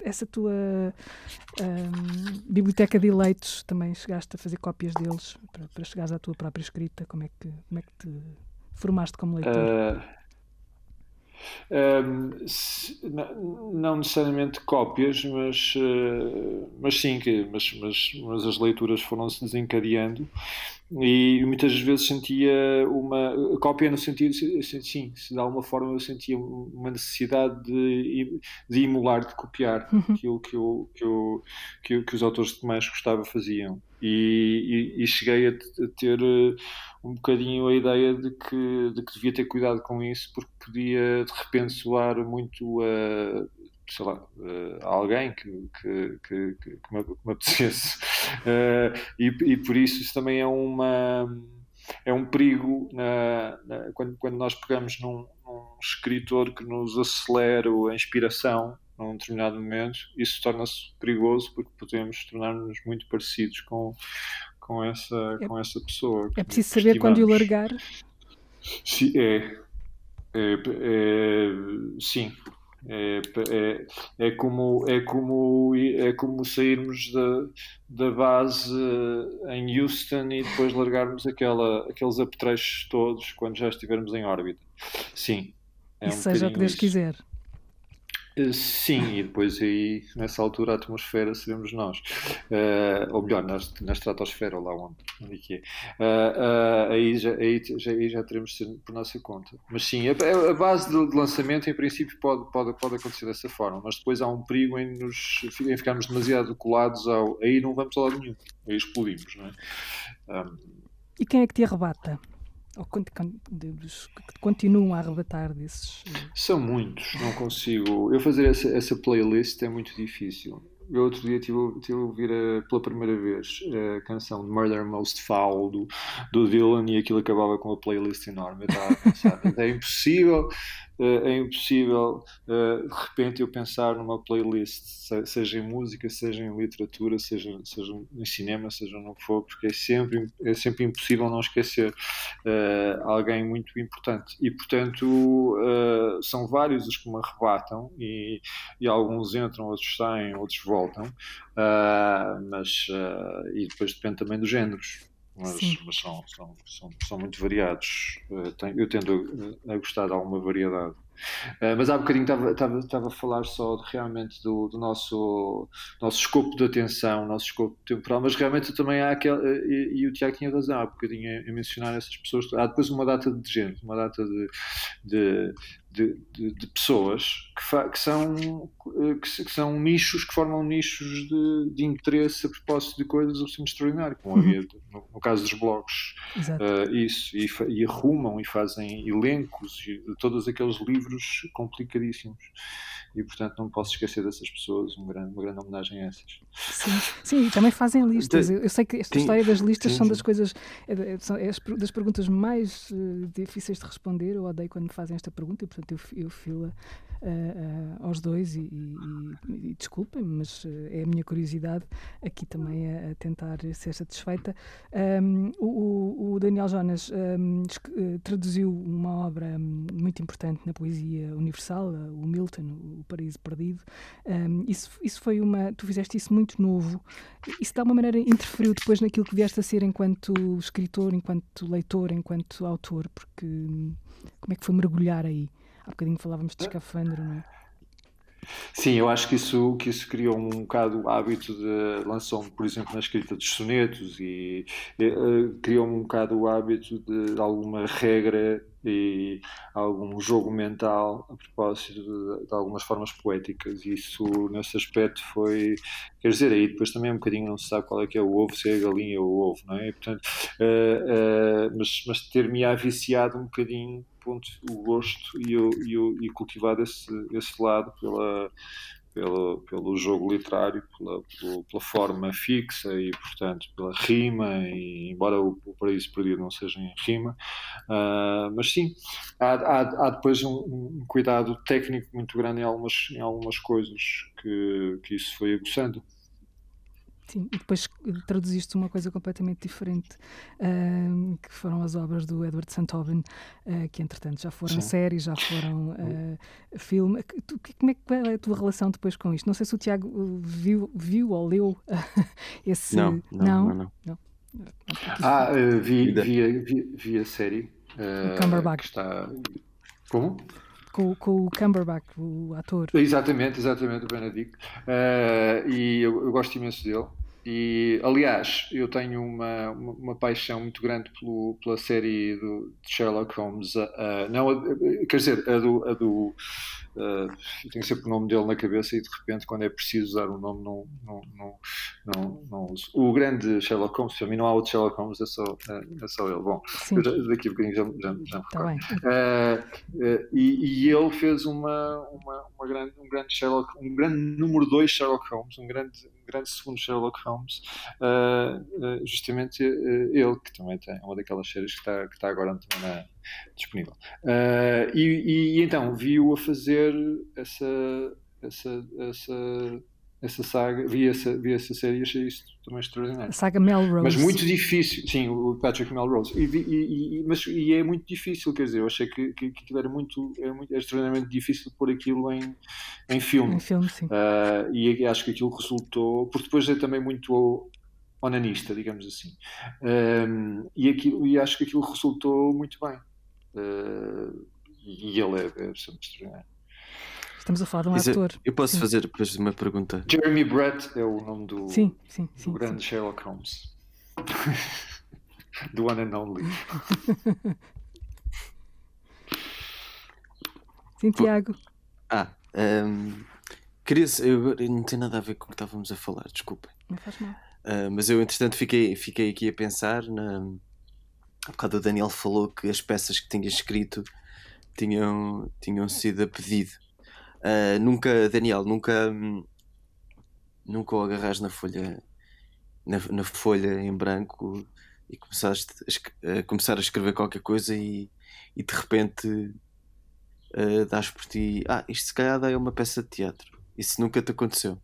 essa tua biblioteca de eleitos? Também chegaste a fazer cópias deles para, para chegares à tua própria escrita? Como é que, como é que te formaste como leitor? Uh um, se, não necessariamente cópias, mas, uh, mas sim, que, mas, mas, mas as leituras foram-se desencadeando e muitas vezes sentia uma cópia no sentido, sim, se de alguma forma eu sentia uma necessidade de, de emular, de copiar uhum. aquilo que, eu, que, eu, que, que os autores que mais gostava faziam. E, e, e cheguei a, ter eh, um bocadinho a ideia de que, de que devia ter cuidado com isso, porque podia de repente soar muito a sei lá, uh, alguém que, que, que, que, me, que me <laughs> apetecesse. Uh, e, e por isso isso também é uma é um perigo na, na, quando, quando nós pegamos num, num, escritor que nos acelera a inspiração num determinado momento, isso torna-se perigoso porque podemos tornar-nos muito parecidos com, com, essa, é, com essa pessoa. É preciso saber quando o largar? Sim, é, é, é, sim, é, é, é, como, é, como, é como sairmos da, da base em Houston e depois largarmos aquela, aqueles apetrechos todos quando já estivermos em órbita. Sim. É e um seja o que Deus isso. quiser. Eh, sim, e depois aí, nessa altura, a atmosfera seremos nós. Uh, ou melhor, na, na estratosfera, ou lá onde, onde é que é. Uh, uh, aí, já, aí, já, aí já teremos de por nossa conta. Mas sim, a, a base de, de, lançamento, em princípio, pode, pode, pode acontecer dessa forma, mas depois há um perigo em, nos, em ficarmos demasiado colados ao. Aí não vamos a lado nenhum, aí explodimos, não é? Um, e quem é que te arrebata? Ou que continuam a arrebatar desses? Eh, São muitos, não consigo. Eu fazer essa, essa playlist é muito difícil. Eu outro dia tive, tive a ouvir a, pela primeira vez a canção de Murder Most Foul do, do Dylan e aquilo acabava com uma playlist enorme. Eu estava a pensar, <laughs> é impossível eh, é impossível eh, de repente eu pensar numa playlist, seja em música, seja em literatura, seja, seja em cinema, seja no que for, porque é sempre, é sempre impossível não esquecer uh, alguém muito importante. E portanto são vários os que me arrebatam e, e alguns entram, outros saem, outros voltam, mas e depois depende também dos géneros mas, mas são, são, são, são, muito variados. Eh, eu tendo a, a gostar de alguma variedade. Uh, mas há bocadinho estava, estava, estava a falar só de, realmente do, do, nosso, nosso escopo de atenção, nosso escopo temporal, mas realmente também há aquele, e, e o Tiago tinha razão há bocadinho em mencionar essas pessoas. Há depois uma data de gente, uma data de, de, de, de, de pessoas que, que, são, eh, que, que, são nichos, que formam nichos de, de interesse a propósito de coisas absolutamente extraordinárias, como uhum. havia no, no, caso dos blogs, uh, isso, e, e, arrumam e fazem elencos de todos aqueles livros complicadíssimos e portanto não posso esquecer dessas pessoas, uma grande, uma grande homenagem a essas. Sim, sim e também fazem listas. Eu, eu sei que esta sim, história das listas sim, são das coisas, é, é, são é das perguntas mais uh, difíceis de responder. Eu odeio quando me fazem esta pergunta e portanto eu, eu fila uh, aos dois e, e, e desculpem, mas é a minha curiosidade aqui também a, a tentar ser satisfeita. Um, o, o, Daniel Jonas um, traduziu uma obra muito importante na poesia universal, o Milton, o Paraíso Perdido. Um, isso, isso foi uma. Tu fizeste isso muito novo. Isso de alguma maneira interferiu depois naquilo que vieste a ser enquanto escritor, enquanto leitor, enquanto autor, porque como é que foi mergulhar aí? Há bocadinho falávamos de escafandro, não é? Sim, eu acho que isso, que isso criou um bocado o hábito de. lançou-me, por exemplo, na escrita dos sonetos e uh, criou-me um bocado o hábito de, de alguma regra e algum jogo mental a propósito de, de, algumas formas poéticas. E isso, nesse aspecto, foi. Quer dizer, aí depois também um bocadinho não se sabe qual é que é o ovo, se é a galinha ou o ovo, não é? E, portanto, uh, uh, mas, mas ter-me viciado um bocadinho ponto, o gosto e, eu, e, eu, e cultivado esse, esse lado pela pelo, pelo jogo literário, pela, pela, forma fixa e, portanto, pela rima, e, embora o, o Paraíso Perdido não seja em rima, uh, mas sim, há, há, há depois um, um, cuidado técnico muito grande em algumas, em algumas coisas que, que isso foi aguçando. Sim, e depois traduziste uma coisa completamente diferente, uh, que foram as obras do Edward Santhoven, uh, que entretanto já foram Sim. séries, já foram uh, <laughs> filme. Tu, como é que é a tua relação depois com isto? Não sei se o Tiago viu, viu ou leu <laughs> esse. Não, não, não. não, não. não. Ah, vi, vi, vi, vi, a série. o Cumberbatch. está... Como? com, com o Cumberbatch, o ator. Exatamente, exatamente, o Benedict. Uh, e eu, eu, gosto imenso dele. E, aliás, eu tenho uma, uma, uma paixão muito grande pelo, pela série do, de Sherlock Holmes. Uh, não, uh, quer dizer, a do, a do Uh, tenho sempre o nome dele na cabeça e de repente, quando é preciso usar o nome, não, não, não, não, não uso. O grande Sherlock Holmes, para mim não há outro Sherlock Holmes, é só, é, é só ele. Bom, daqui a bocadinho já, já, já me tá uh, e, e, ele fez uma, uma, uma grande, um grande Sherlock, um grande número 2 Sherlock Holmes, um grande, um grande segundo Sherlock Holmes, justamente ele, que também tem uma daquelas séries que está, que está agora na disponível. Uh, e, e, então vi-o a fazer essa, essa, essa, essa saga, vi essa, vi essa série e achei isso também extraordinário. A saga Melrose. Mas muito difícil, sim, o Patrick Melrose. E, e, e, mas, e é muito difícil, quer dizer, eu achei que, que, que aquilo era muito, era muito, era extraordinariamente difícil pôr aquilo em, em filme. Em filme, sim. Uh, e acho que aquilo resultou, porque depois é também muito onanista, digamos assim. Um, e, aquilo, e acho que aquilo resultou muito bem. Uh, e ele é, é extraordinário. Estamos a falar de um ator. Eu posso sim. fazer depois uma pergunta? Jeremy Brett é o nome do, sim, sim, do grande Sherlock Holmes. <laughs> do one and only. <laughs> Sim, Tiago. Ah, um, queria. Eu, não tem nada a ver com o que estávamos a falar, desculpem. Não faz mal. Uh, mas eu, entretanto, fiquei, fiquei aqui a pensar na Há bocado o Daniel falou que as peças que tinha escrito tinham, tinham sido a pedido. Uh, nunca, Daniel, nunca, nunca o agarras na folha, na, na, folha em branco e começaste a, a, começar a escrever qualquer coisa e, e de repente uh, dás por ti. Ah, isto se calhar é uma peça de teatro. Isso nunca te aconteceu?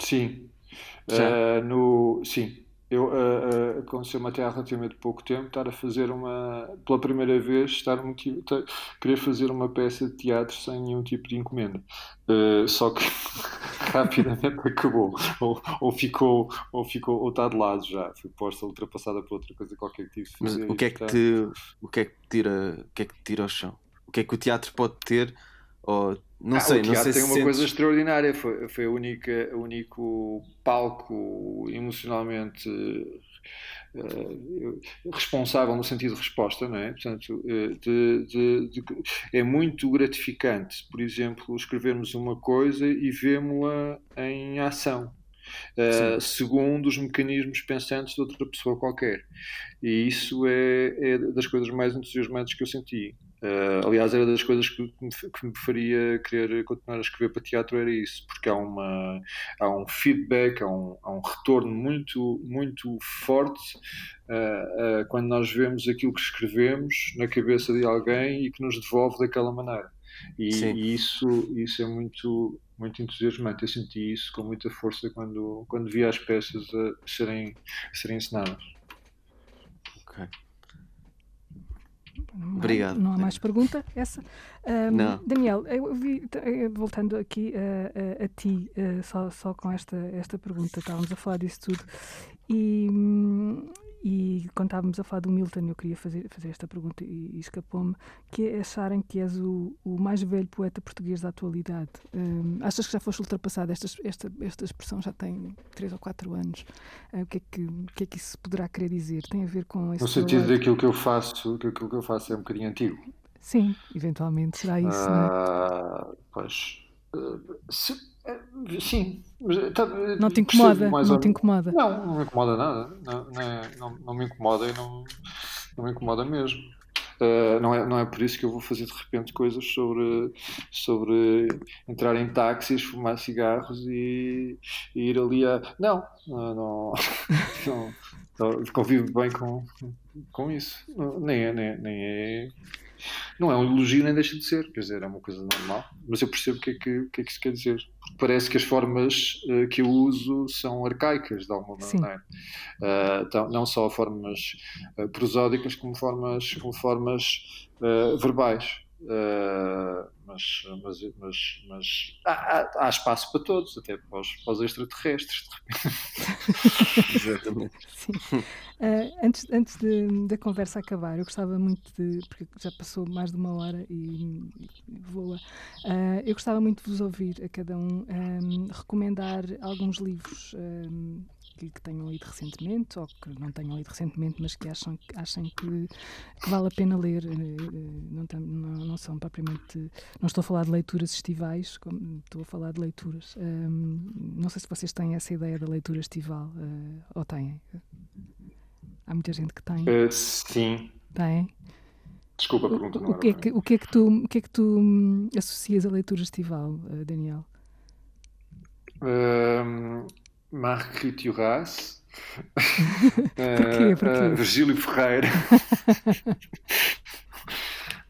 Sim. Uh, no, sim, eu uh, uh, aconteceu-me até há relativamente pouco tempo estar a fazer uma, pela primeira vez, estar um, querer fazer uma peça de teatro sem nenhum tipo de encomenda. Uh, só que <laughs> rapidamente acabou, ou, ou, ficou, ou ficou, ou está de lado já, foi posta, ultrapassada por outra coisa qualquer que tive de fazer. Mas o que é que te, o que é que tira, o que é que tira ao chão? O que é que o teatro pode ter ou não ah, sei, o teatro sei tem se uma sentes... coisa extraordinária. Foi, foi a única, o único palco emocionalmente uh, responsável no sentido de resposta, não é? Portanto, uh, de, de, de, é muito gratificante, por exemplo, escrevermos uma coisa e vemos-la em ação. Uh, segundo os mecanismos pensantes de outra pessoa qualquer. E isso é, é das coisas mais entusiasmantes que eu senti. Uh, aliás, era das coisas que, que, me, que, me, faria querer continuar a escrever para teatro, era isso, porque há, uma, há um feedback, há um, há um retorno muito, muito forte uh, uh, quando nós vemos aquilo que escrevemos na cabeça de alguém e que nos devolve daquela maneira. E, e isso, isso é muito, muito entusiasmante. Eu senti isso com muita força quando, quando vi as peças a serem, a serem ensinadas. Ok. Não, Obrigado. Não há mais pergunta? Essa? Um, não. Daniel, eu vi, eh, voltando aqui a, a, a ti, uh, só, só com esta, esta pergunta, estávamos a falar disso tudo, e, hum, e quando estávamos a falar do Milton, eu queria fazer, fazer esta pergunta e, e escapou-me, que é acharem que és o, o mais velho poeta português da atualidade. Um, achas que já foste ultrapassado? Esta, esta, esta expressão já tem 3 ou 4 anos. Uh, o, que é que, o que é que isso poderá querer dizer? Tem a ver com esse... No sentido daquilo que eu faço, que aquilo que eu faço é um bocadinho antigo. Sim, eventualmente será isso, não é? Ah, pois. se- eh, sim. Mas, tá, eh, Não te incomoda, não ou- te incomoda. Não, não me incomoda nada. Não, não, é- não- não me incomoda e não, não me incomoda mesmo. Uh, não, é, não é por isso que eu vou fazer de repente coisas sobre, sobre entrar em táxis, fumar cigarros e, e ir ali a. Não, não, não, <laughs> não, convivo bem com, com isso. Nem é, nem, nem é. Não é um elogio nem deixa de ser, quer dizer, é uma coisa normal, mas eu percebo o que é que, que, é que isso quer dizer. Porque parece que as formas eh, que eu uso são arcaicas de alguma maneira. Eh, então, não só formas eh, prosódicas, como formas, como formas verbais. Eh, mas, mas, mas, mas há, há- espaço para todos, até para os, para os extraterrestres. <laughs> Exatamente. Ah, antes antes de- da conversa acabar, eu gostava muito de. Porque já passou mais de uma hora e, e voa. Ah, eu gostava muito de vos ouvir a cada um ahm, recomendar alguns livros ahm, que, que tenham lido recentemente ou que não tenham lido recentemente, mas que acham, que- achem que, que vale a pena ler. Eh, eh, Não, não, não são propriamente. Não estou a falar de leituras estivais, como- estou a falar de leituras. Ahm, não sei se vocês têm essa ideia da leitura estival eh, ou têm. Há muita gente que tem. Eh, sim. Tem. Desculpa a pergunta. O, o, que é que, o que é que tu, o que é que tu hum, associas à leitura estival, Daniel? Ahm, Marguerite Duras. <laughs> Porquê? Porquê? Virgílio Ferreira.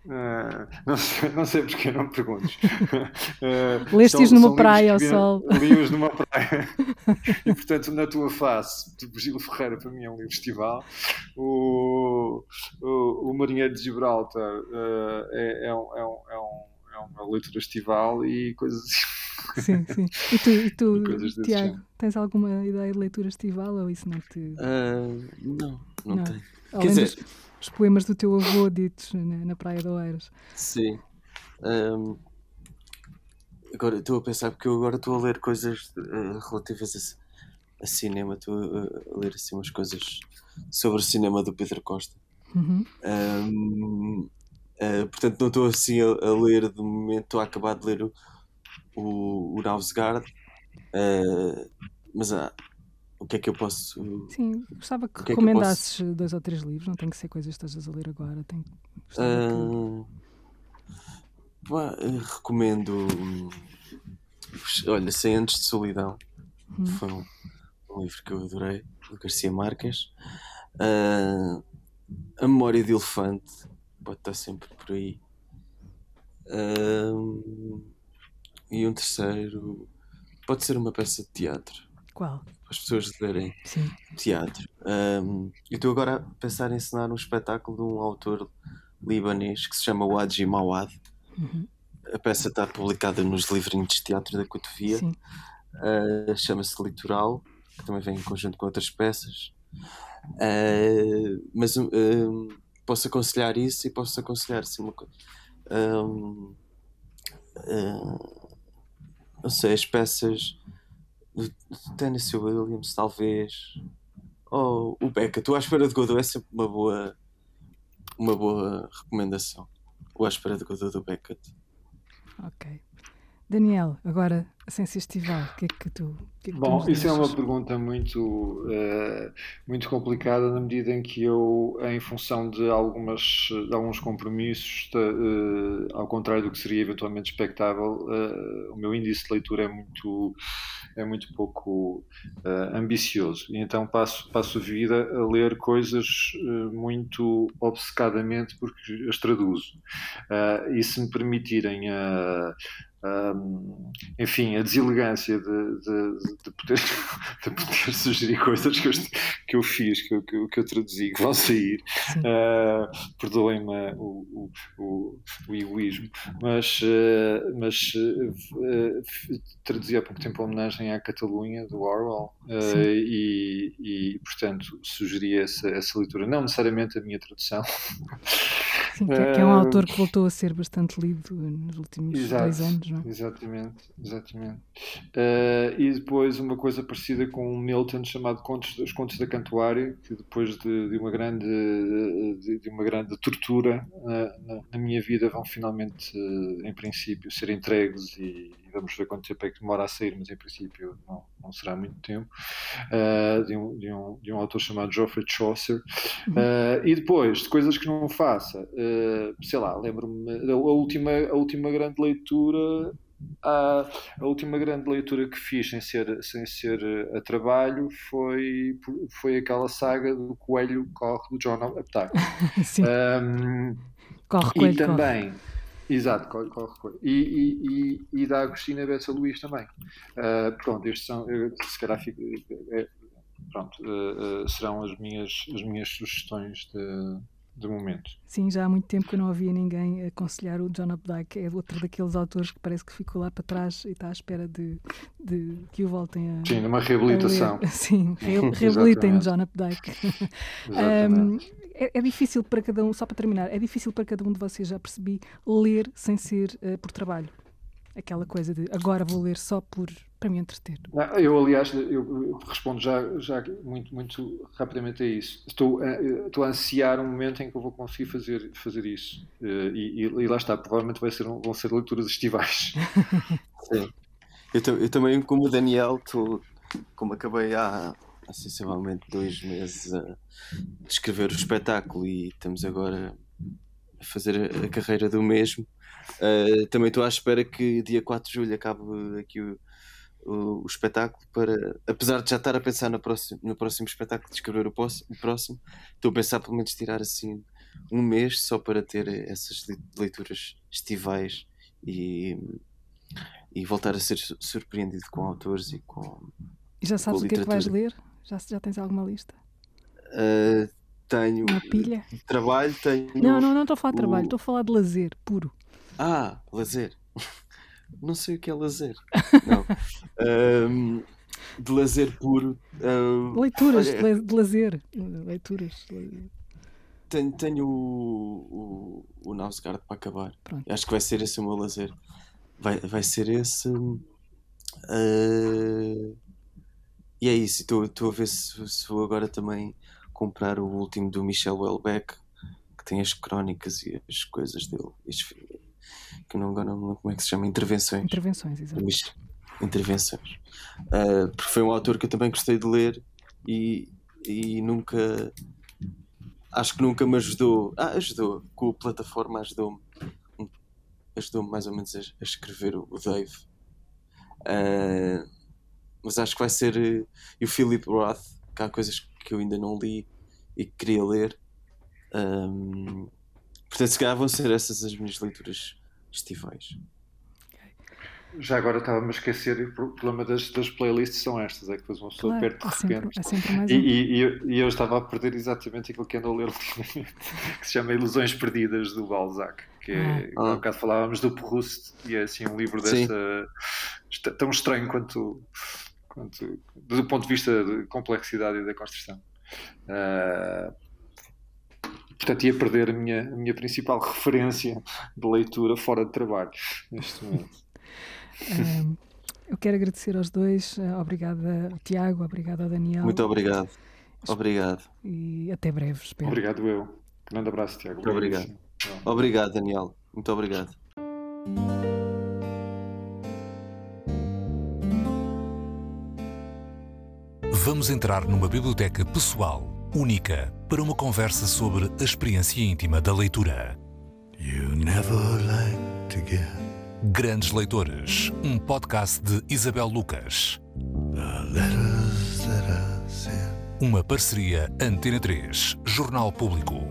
Ah, <laughs> não, sei, não sei porque, não me perguntes. <laughs> Ah, Leste-os numa praia ao sol. Li-os numa praia. E, portanto, na tua face, de Virgílio Ferreira, para mim é um livro estival. O, o, o Marinheiro de Gibraltar ah, é, é, um, é, um, é, um, é uma leitura estival e coisas assim. Sim, sim. E tu, e tu <laughs> Tiago, tens alguma ideia de leitura estival ou isso não te. Ah, não, não, Não. tenho. Além dizer- dos os poemas do teu avô ditos na, na Praia de Oeiras. Sim. Ahm, agora estou a pensar, porque eu agora estou a ler coisas eh, relativas a, a cinema, estou a, a ler assim umas coisas sobre o cinema do Pedro Costa. Uhum. Ahm, ah, portanto, não estou assim a, a ler de momento, estou a acabar de ler o, o, o Nausgard, ah, mas ah, o que é que eu posso. Sim, gostava que que é que recomendasses dois ou três livros, não tem que ser coisas que estejas a ler agora. Tem... gostava que- Ah, pá, eh, recomendo. hum, Olha, 100 Anos de Solidão. Hum. Foi um, um livro que eu adorei, do Garcia Marques. Ah, a Memória de Elefante, pode estar sempre por aí. Ah, e um terceiro, pode ser uma peça de teatro, Qual? para as pessoas lerem Sim. teatro. Um, eu estou agora a pensar em ensinar um espetáculo de um autor libanês que se chama Wadji Mawad. Uhum. A peça está publicada nos livrinhos de teatro da Cotovia. Sim. Uh, Chama-se Litoral, que também vem em conjunto com outras peças. Uh, mas um, posso aconselhar isso e posso aconselhar assim, uma coisa. Um, uh, não sei, as peças do Tennessee Williams, talvez. Ou o Beckett. O À Espera de Godot é sempre uma boa, uma boa recomendação. O À Espera de Godot do Beckett. Ok. Daniel, agora, a ciência estival, o que é que tu. que é que Bom, isso é uma deixas? pergunta muito, eh, muito complicada na medida em que eu, em função de, algumas, de alguns compromissos, de, eh, ao contrário do que seria eventualmente expectável, eh, o meu índice de leitura é muito, é muito pouco ambicioso. E então passo, passo a vida a ler coisas muito obcecadamente porque as traduzo. E se me permitirem a um, enfim, a deselegância de, de, de, poder, <laughs> de poder sugerir coisas que eu, que eu fiz, que eu, que eu, que eu traduzi, que vão sair. Uh, Perdoem-me o, o, o, egoísmo, mas, uh, mas uh, traduzi há pouco tempo a homenagem à Catalunha, do Orwell, e, e, portanto, sugeri essa, essa leitura. Não necessariamente a minha tradução, <laughs> Sim, que, é, que é um autor que voltou a ser bastante lido nos últimos Exato, dois anos, não é? Exatamente, exatamente. Uh, e depois uma coisa parecida com um Milton chamado Contos, Os Contos da Cantuária, que depois de, de uma, grande, de, de, uma grande tortura uh, na, na, minha vida vão finalmente, uh, em princípio, ser entregues e, e, vamos ver quanto tempo é que demora a sair, mas em princípio não, não será muito tempo, de um, de, um, de um autor chamado Geoffrey Chaucer. Uhum. e depois, de coisas que não faça, sei lá, lembro-me da última, a última grande leitura a, a, última grande leitura que fiz sem ser, sem ser a trabalho foi, foi aquela saga do Coelho Corre do John Updike. <laughs> Sim. Um, corre, Coelho, E também, corre. Exato, Corre, Corre. E, e, e, da Agostina Bessa Luís também. Uh, pronto, estes são, se calhar fico, é, pronto, uh, serão as minhas, as minhas sugestões de de momento. Sim, já há muito tempo que eu não havia ninguém aconselhar o John Updike, é outro daqueles autores que parece que ficou lá para trás e está à espera de, de que o voltem a. Sim, numa reabilitação. <laughs> Sim, re <laughs> reabilitem John Updike. um, <laughs> é, é, difícil para cada um, só para terminar, é difícil para cada um de vocês, já percebi, ler sem ser uh, por trabalho. Aquela coisa de agora vou ler só por para me entreter. eu, aliás, eu respondo já, já muito, muito rapidamente a isso. Estou, eh, estou a ansiar um momento em que eu vou conseguir fazer, fazer isso. Eh, e, e, e lá está, provavelmente vai ser, vão ser leituras estivais. <laughs> Sim. Eu, eu, também, como o Daniel, estou, como acabei há, há sensivelmente dois meses a escrever o espetáculo e estamos agora a fazer a, carreira do mesmo. Uh, também estou à espera que dia 4 de julho acabe aqui o, o, o, espetáculo para, apesar de já estar a pensar no próximo, no próximo espetáculo, de escrever o, próximo, o próximo, estou a pensar pelo menos tirar assim um mês só para ter essas leituras estivais e, e voltar a ser surpreendido com autores e com. E já sabes o que é que vais ler? Já, já tens alguma lista? Uh, tenho. Uma pilha? Trabalho, tenho. Não, não, não estou a falar de trabalho, estou a falar de lazer puro. Ah, lazer não sei o que é lazer. <laughs> Não. um, de lazer puro. Um, Leituras olha, de lazer. Leituras. Tenho, tenho o, o, o Nausgard para acabar. Pronto. Acho que vai ser esse o meu lazer. Vai, vai ser esse. Uh, e é isso. Estou a ver se, se vou agora também comprar o último do Michel Welbeck, que tem as crónicas e as coisas dele. Este, que não não como é que se chama, intervenções. Intervenções, exato. Intervenções. Uh, porque foi um autor que eu também gostei de ler e, e nunca acho que nunca me ajudou. Ah, ajudou, com a plataforma ajudou-me. Ajudou-me mais ou menos a, a escrever o, o Dave. Uh, mas acho que vai ser. Uh, e o Philip Roth, que há coisas que eu ainda não li e que queria ler. Um, portanto, se calhar vão ser essas as minhas leituras estivais. Já agora estava-me a esquecer, o problema das, das playlists são estas, é que depois uma pessoa claro, perde de repente. É sempre, é mais e, e, e, eu, e, eu, estava a perder exatamente aquilo que ando a ler ultimamente, <laughs> que se chama Ilusões Perdidas, do Balzac, que é, ah. há um bocado falávamos do Proust, e é assim um livro dessa, tão estranho quanto, quanto, do ponto de vista de complexidade e da construção. Uh, portanto ia perder a minha, a minha principal referência de leitura fora de trabalho neste momento. <laughs> um, eu quero agradecer aos dois, eh, obrigada ao Tiago, obrigado ao Daniel. Muito obrigado. Obrigado. E até breve, espero. Obrigado eu. Grande abraço, Tiago. Muito obrigado. Obrigado, Daniel. Muito obrigado. Vamos entrar numa biblioteca pessoal única para uma conversa sobre a experiência íntima da leitura. Grandes Leitores, um podcast de Isabel Lucas. Uma parceria Antena 3, Jornal Público.